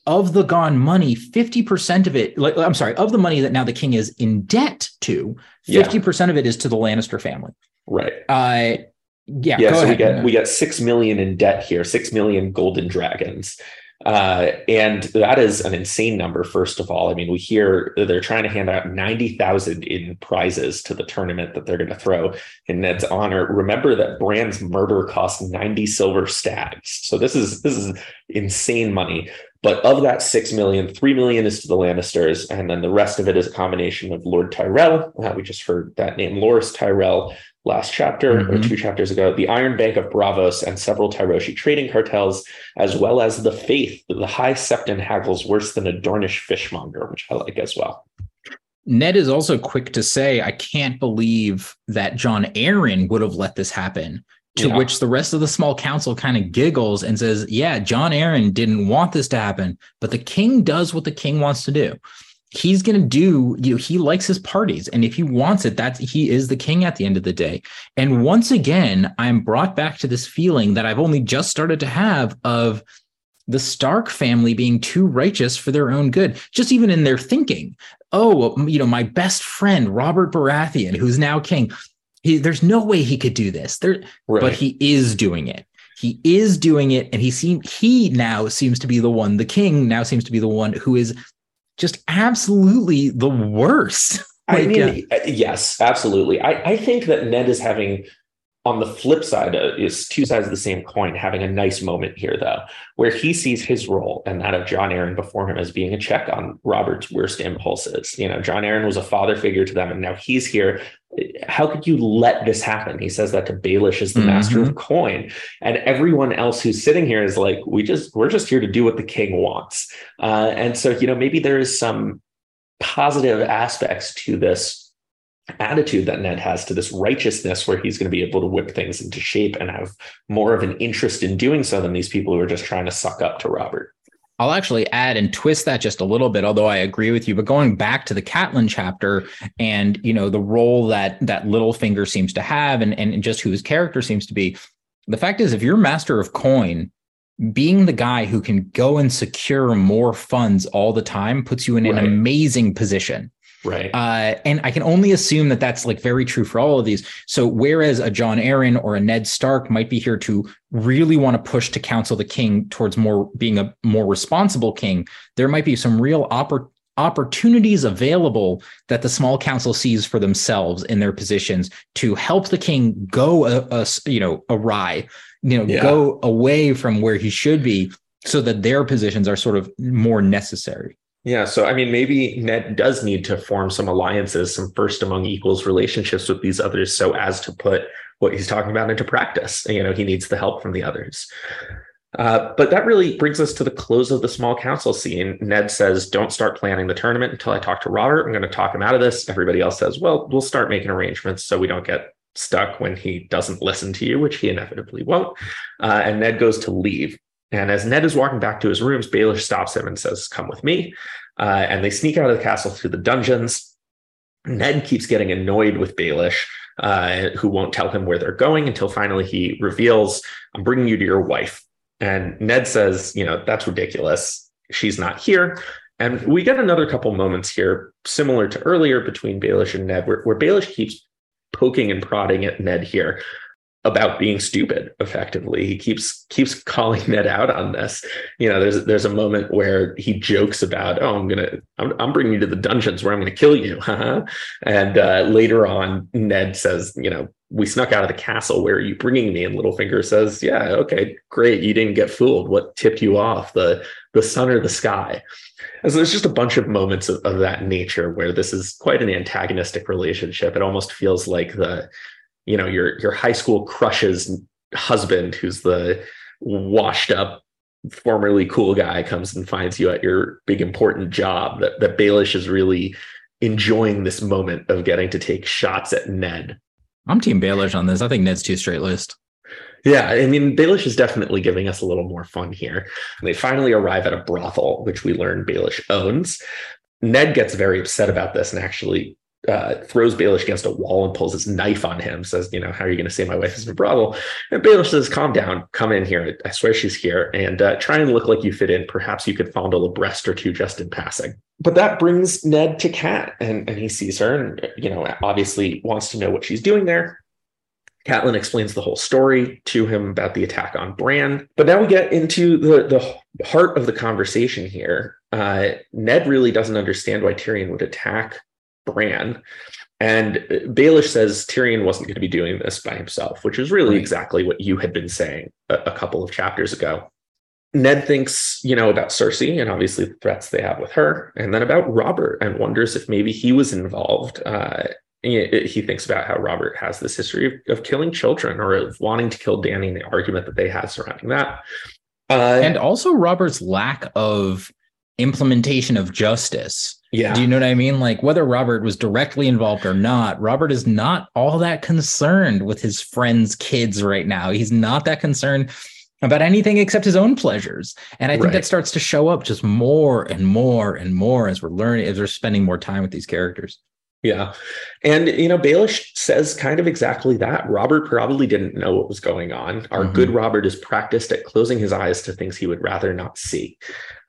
of the gone money, 50% of it, like, I'm sorry, of the money that now the king is in debt to, 50% yeah. of it is to the Lannister family. Right. Uh, yeah. Yeah. so ahead. we get we get six million in debt here, six million golden dragons. Uh, and that is an insane number, first of all. I mean, we hear they're trying to hand out 90,000 in prizes to the tournament that they're going to throw in Ned's honor. Remember that Bran's murder cost 90 silver stags. So this is, this is insane money. But of that six million, three million is to the Lannisters, and then the rest of it is a combination of Lord Tyrell. Uh, we just heard that name, Loras Tyrell, last chapter mm-hmm. or two chapters ago. The Iron Bank of Braavos and several Tyroshi trading cartels, as well as the Faith. The High Septon haggles worse than a Dornish fishmonger, which I like as well. Ned is also quick to say, I can't believe that Jon Arryn would have let this happen. To yeah. which the rest of the small council kind of giggles and says, Yeah, Jon Arryn didn't want this to happen, but the king does what the king wants to do. He's going to do you know he likes his parties and if he wants it that's he is the king at the end of the day. And once again i'm brought back to this feeling that i've only just started to have of the stark family being too righteous for their own good just even in their thinking. Oh you know my best friend robert baratheon who's now king. He, there's no way he could do this. There right. but he is doing it. He is doing it and he seem he now seems to be the one the king now seems to be the one who is just absolutely the worst. like, I mean, uh, yes, absolutely. I, I think that Ned is having on the flip side uh, is two sides of the same coin having a nice moment here though where he sees his role and that of jon arryn before him as being a check on robert's worst impulses. You know jon arryn was a father figure to them and now he's here. How could you let this happen? He says that to baelish as the mm-hmm. master of coin. And everyone else who's sitting here is like we just we're just here to do what the king wants. Uh, and so you know maybe there is some positive aspects to this attitude that Ned has to this righteousness where he's going to be able to whip things into shape and have more of an interest in doing so than these people who are just trying to suck up to Robert. I'll actually add and twist that just a little bit, although I agree with you. But going back to the Catelyn chapter and you know the role that that Littlefinger seems to have and, and just who his character seems to be, the fact is if you're master of coin, being the guy who can go and secure more funds all the time puts you in an amazing position Right. Uh, and I can only assume that that's like very true for all of these. So whereas a Jon Arryn or a Ned Stark might be here to really want to push to counsel the king towards more being a more responsible king, there might be some real oppor- opportunities available that the small council sees for themselves in their positions to help the king go a, a you know awry, you know, yeah. go away from where he should be so that their positions are sort of more necessary. Yeah. So, I mean, maybe Ned does need to form some alliances, some first among equals relationships with these others so as to put what he's talking about into practice. You know, he needs the help from the others. Uh, but that really brings us to the close of the small council scene. Ned says, Don't start planning the tournament until I talk to Robert. I'm going to talk him out of this. Everybody else says, Well, we'll start making arrangements so we don't get stuck when he doesn't listen to you, which he inevitably won't. Uh, and Ned goes to leave. And as Ned is walking back to his rooms, Baelish stops him and says, Come with me. Uh, and they sneak out of the castle through the dungeons. Ned keeps getting annoyed with Baelish, uh, who won't tell him where they're going until finally he reveals, I'm bringing you to your wife. And Ned says, You know, that's ridiculous. She's not here. And we get another couple moments here, similar to earlier between Baelish and Ned, where, where Baelish keeps poking and prodding at Ned here about being stupid effectively. He keeps keeps calling ned out on this. You know there's there's a moment where he jokes about oh i'm gonna i'm, I'm bringing you to the dungeons where i'm gonna kill you [LAUGHS] and uh, later on ned says you know we snuck out of the castle. Where are you bringing me? And littlefinger says yeah okay great. You didn't get fooled. What tipped you off? The the sun or the sky? And so there's just a bunch of moments of, of that nature where this is quite an antagonistic relationship. It almost feels like the you know your your high school crush's husband who's the washed up formerly cool guy comes and finds you at your big important job that that Baelish is really enjoying this moment of getting to take shots at Ned. I'm team Baelish on this. I think Ned's too straight list. Yeah, I mean, Baelish is definitely giving us a little more fun here. They finally arrive at a brothel, which we learn Baelish owns. Ned gets very upset about this and actually uh, throws Baelish against a wall and pulls his knife on him, says, You know, how are you going to say my wife is a brothel? And Baelish says, Calm down, come in here. I swear she's here, and uh, try and look like you fit in. Perhaps you could fondle a breast or two just in passing. But that brings Ned to Cat, and, and he sees her and, you know, obviously wants to know what she's doing there. Catelyn explains the whole story to him about the attack on Bran. But now we get into the, the heart of the conversation here. Uh, Ned really doesn't understand why Tyrion would attack Bran. And Baelish says Tyrion wasn't going to be doing this by himself, which is really right. exactly what you had been saying a, a, couple of chapters ago. Ned thinks, you know, about Cersei and obviously the threats they have with her, and then about Robert and wonders if maybe he was involved. Uh, he thinks about how Robert has this history of, of, killing children or of wanting to kill Dany and the argument that they had surrounding that. Uh, and also Robert's lack of implementation of justice. Yeah. Do you know what I mean? Like whether Robert was directly involved or not, Robert is not all that concerned with his friends' kids right now. He's not that concerned about anything except his own pleasures. And I think right. that starts to show up just more and more and more as we're learning, as we're spending more time with these characters. Yeah. And, you know, Baelish says kind of exactly that. Robert probably didn't know what was going on. Our mm-hmm. good Robert is practiced at closing his eyes to things he would rather not see.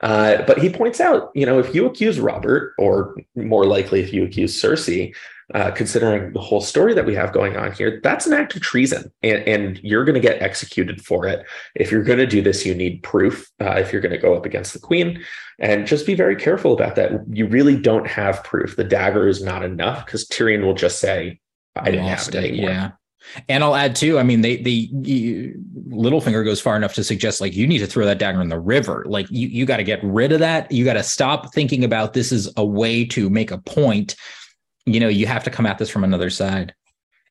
Uh, but he points out, you know, if you accuse Robert, or more likely if you accuse Cersei, uh, considering the whole story that we have going on here, that's an act of treason, and, and you're going to get executed for it. If you're going to do this, you need proof. Uh, if you're going to go up against the queen, and just be very careful about that. You really don't have proof. The dagger is not enough because Tyrion will just say, "I didn't have it anymore." Yeah. And I'll add too. I mean, they the Littlefinger goes far enough to suggest like you need to throw that dagger in the river. Like you you got to get rid of that. You got to stop thinking about this as a way to make a point you know, you have to come at this from another side.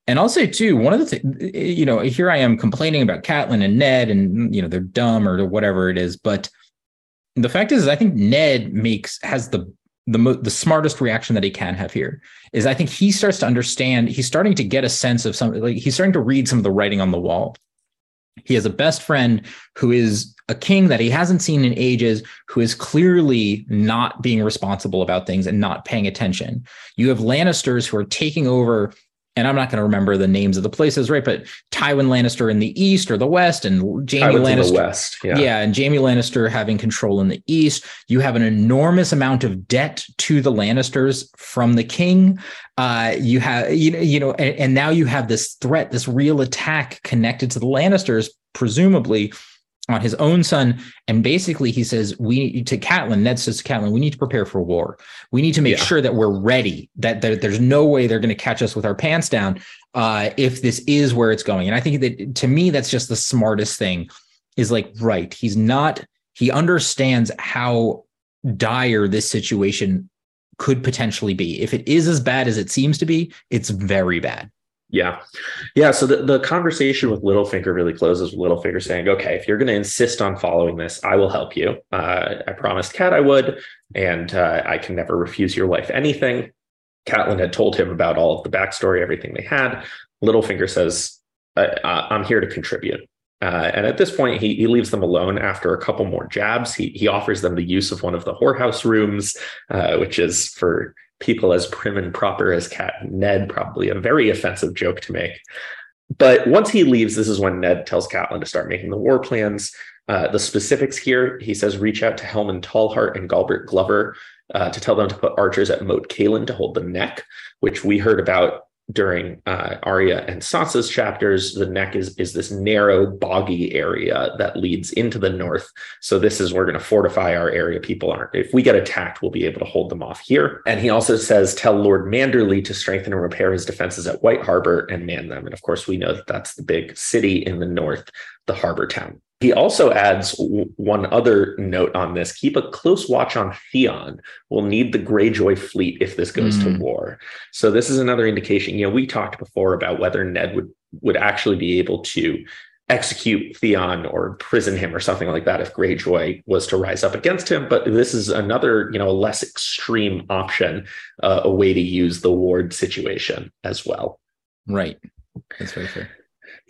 And I'll say too, one of the things, you know, here I am complaining about Catelyn and Ned, and you know they're dumb or whatever it is. But the fact is, I think Ned makes has the the the smartest reaction that he can have here is I think he starts to understand. He's starting to get a sense of something. Like he's starting to read some of the writing on the wall. He has a best friend who is a king that he hasn't seen in ages, who is clearly not being responsible about things and not paying attention. You have Lannisters who are taking over and I'm not going to remember the names of the places, right? But Tywin Lannister in the east or the west, and Jaime Lannister, west, yeah. yeah, and Jaime Lannister having control in the east. You have an enormous amount of debt to the Lannisters from the king. Uh, you have, you know, you know, and, and now you have this threat, this real attack connected to the Lannisters, presumably on his own son. And basically, he says, We to Catelyn, Ned says to Catelyn, we need to prepare for war. We need to make yeah. sure that we're ready, that, that there's no way they're going to catch us with our pants down uh, if this is where it's going. And I think that to me, that's just the smartest thing is like, right. He's not, he understands how dire this situation could potentially be. If it is as bad as it seems to be, it's very bad. Yeah. Yeah. So the, the conversation with Littlefinger really closes with Littlefinger saying, okay, if you're going to insist on following this, I will help you. Uh, I promised Cat I would, and uh, I can never refuse your wife anything. Catelyn had told him about all of the backstory, everything they had. Littlefinger says, I'm here to contribute. Uh, and at this point, he, he leaves them alone after a couple more jabs. He, he offers them the use of one of the whorehouse rooms, uh, which is for people as prim and proper as Cat and Ned, probably a very offensive joke to make. But once he leaves, this is when Ned tells Catelyn to start making the war plans. Uh, the specifics here, he says, reach out to Helman Tallhart and Galbert Glover uh, to tell them to put archers at Moat Cailin to hold the neck, which we heard about during uh, Arya and Sansa's chapters, the neck is is this narrow, boggy area that leads into the north. So this is we're going to fortify our area. People aren't. If we get attacked, we'll be able to hold them off here. And he also says, tell Lord Manderley to strengthen and repair his defenses at White Harbor and man them. And of course, we know that that's the big city in the north, the harbor town. He also adds one other note on this keep a close watch on Theon. We'll need the Greyjoy fleet if this goes mm. to war. So, this is another indication. You know, we talked before about whether Ned would, would actually be able to execute Theon or imprison him or something like that if Greyjoy was to rise up against him. But this is another, you know, less extreme option, uh, a way to use the ward situation as well. Right. That's very fair.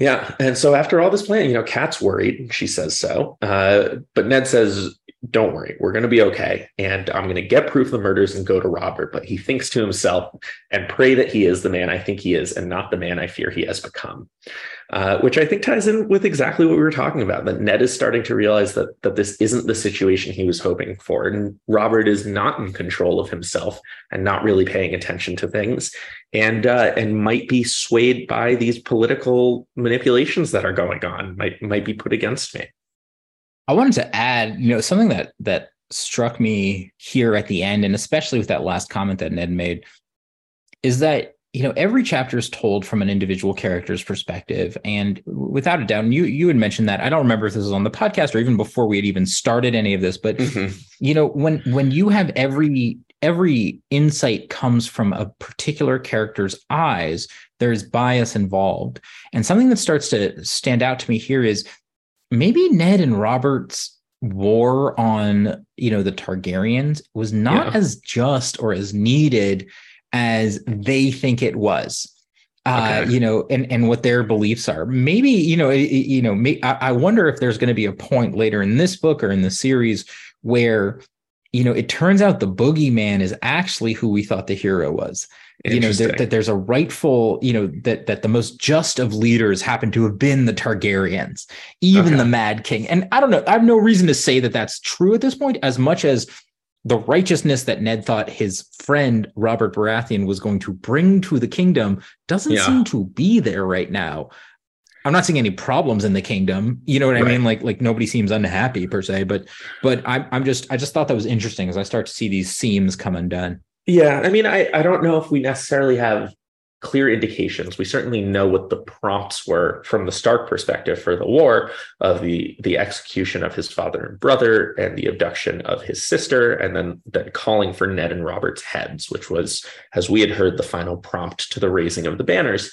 Yeah. And so after all this planning, you know, Cat's worried. She says so. Uh, but Ned says, don't worry, we're going to be okay. And I'm going to get proof of the murders and go to Robert. But he thinks to himself and pray that he is the man I think he is and not the man I fear he has become. Uh, which I think ties in with exactly what we were talking about. That Ned is starting to realize that that this isn't the situation he was hoping for, and Robert is not in control of himself and not really paying attention to things, and uh, and might be swayed by these political manipulations that are going on. Might might be put against me. I wanted to add, you know, something that that struck me here at the end, and especially with that last comment that Ned made, is that you know every chapter is told from an individual character's perspective and without a doubt you you had mentioned that i don't remember if this was on the podcast or even before we had even started any of this but mm-hmm. you know when when you have every every insight comes from a particular character's eyes there's bias involved and something that starts to stand out to me here is maybe Ned and Robert's war on you know the Targaryens was not yeah. as just or as needed as they think it was. uh, you know, and and what their beliefs are. Maybe you know, you know, may, I, I wonder if there's going to be a point later in this book or in the series where, you know, it turns out the boogeyman is actually who we thought the hero was. You know, that, that there's a rightful, you know, that that the most just of leaders happen to have been the Targaryens, even Okay. the Mad King. And I don't know, I have no reason to say that that's true at this point, as much as the righteousness that Ned thought his friend Robert Baratheon was going to bring to the kingdom doesn't Yeah. seem to be there right now. I'm not seeing any problems in the kingdom. You know what I Right. mean? Like like nobody seems unhappy per se, but but I'm I'm just I just thought that was interesting as I start to see these seams come undone. Yeah, I mean, I, I don't know if we necessarily have clear indications. We certainly know what the prompts were from the Stark perspective for the war of the the execution of his father and brother and the abduction of his sister, and then then calling for Ned and Robert's heads, which was, as we had heard, the final prompt to the raising of the banners.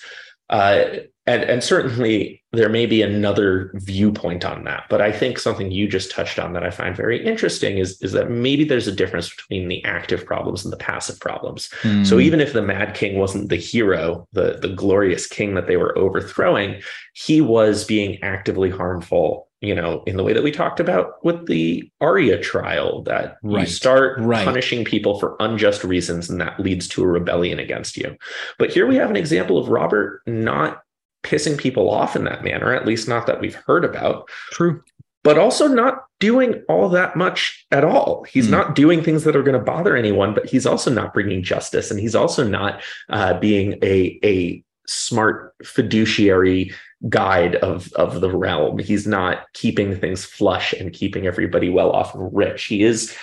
Uh, and and certainly there may be another viewpoint on that, but I think something you just touched on that I find very interesting is is that maybe there's a difference between the active problems and the passive problems. So Hmm. even if the Mad King wasn't the hero, the the glorious king that they were overthrowing, he was being actively harmful. You know, in the way that we talked about with the Arya trial, that you start Right. punishing people for unjust reasons, and that leads to a rebellion against you. But here we have an example of Robert not pissing people off in that manner, at least not that we've heard about true. but also not doing all that much at all. He's Hmm. not doing things that are going to bother anyone, but he's also not bringing justice, and he's also not uh, being a a smart fiduciary guide of of the realm. He's not keeping things flush and keeping everybody well off and rich. He is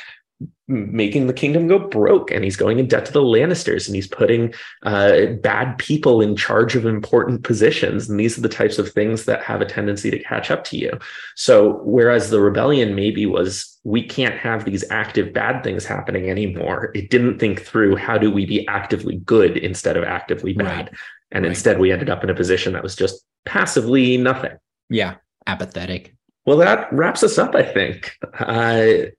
making the kingdom go broke and he's going in debt to the lannisters and he's putting uh, bad people in charge of important positions and these are the types of things that have a tendency to catch up to you so whereas the rebellion maybe was we can't have these active bad things happening anymore, it didn't think through how do we be actively good instead of actively bad. Right. And Right. instead we ended up in a position that was just passively nothing. Yeah. Apathetic. Well, that wraps us up, I think. Uh,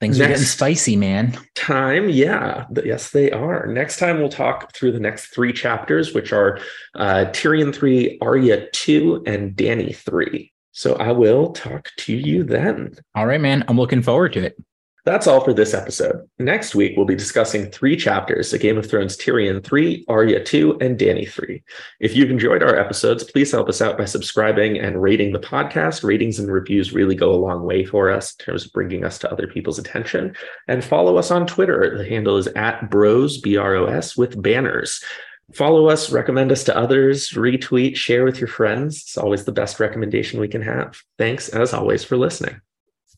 Things are getting spicy, man. time, yeah, yes, they are. Next time we'll talk through the next three chapters, which are uh, Tyrion 3, Arya 2, and Dany 3. So I will talk to you then. All right, man. I'm looking forward to it. That's all for this episode. Next week, we'll be discussing three chapters of Game of Thrones Tyrion 3, Arya 2, and Dany 3. If you've enjoyed our episodes, please help us out by subscribing and rating the podcast. Ratings and reviews really go a long way for us in terms of bringing us to other people's attention. And follow us on Twitter. The handle is at bros, B R O S, with banners. Follow us, recommend us to others, retweet, share with your friends. It's always the best recommendation we can have. Thanks, as always, for listening.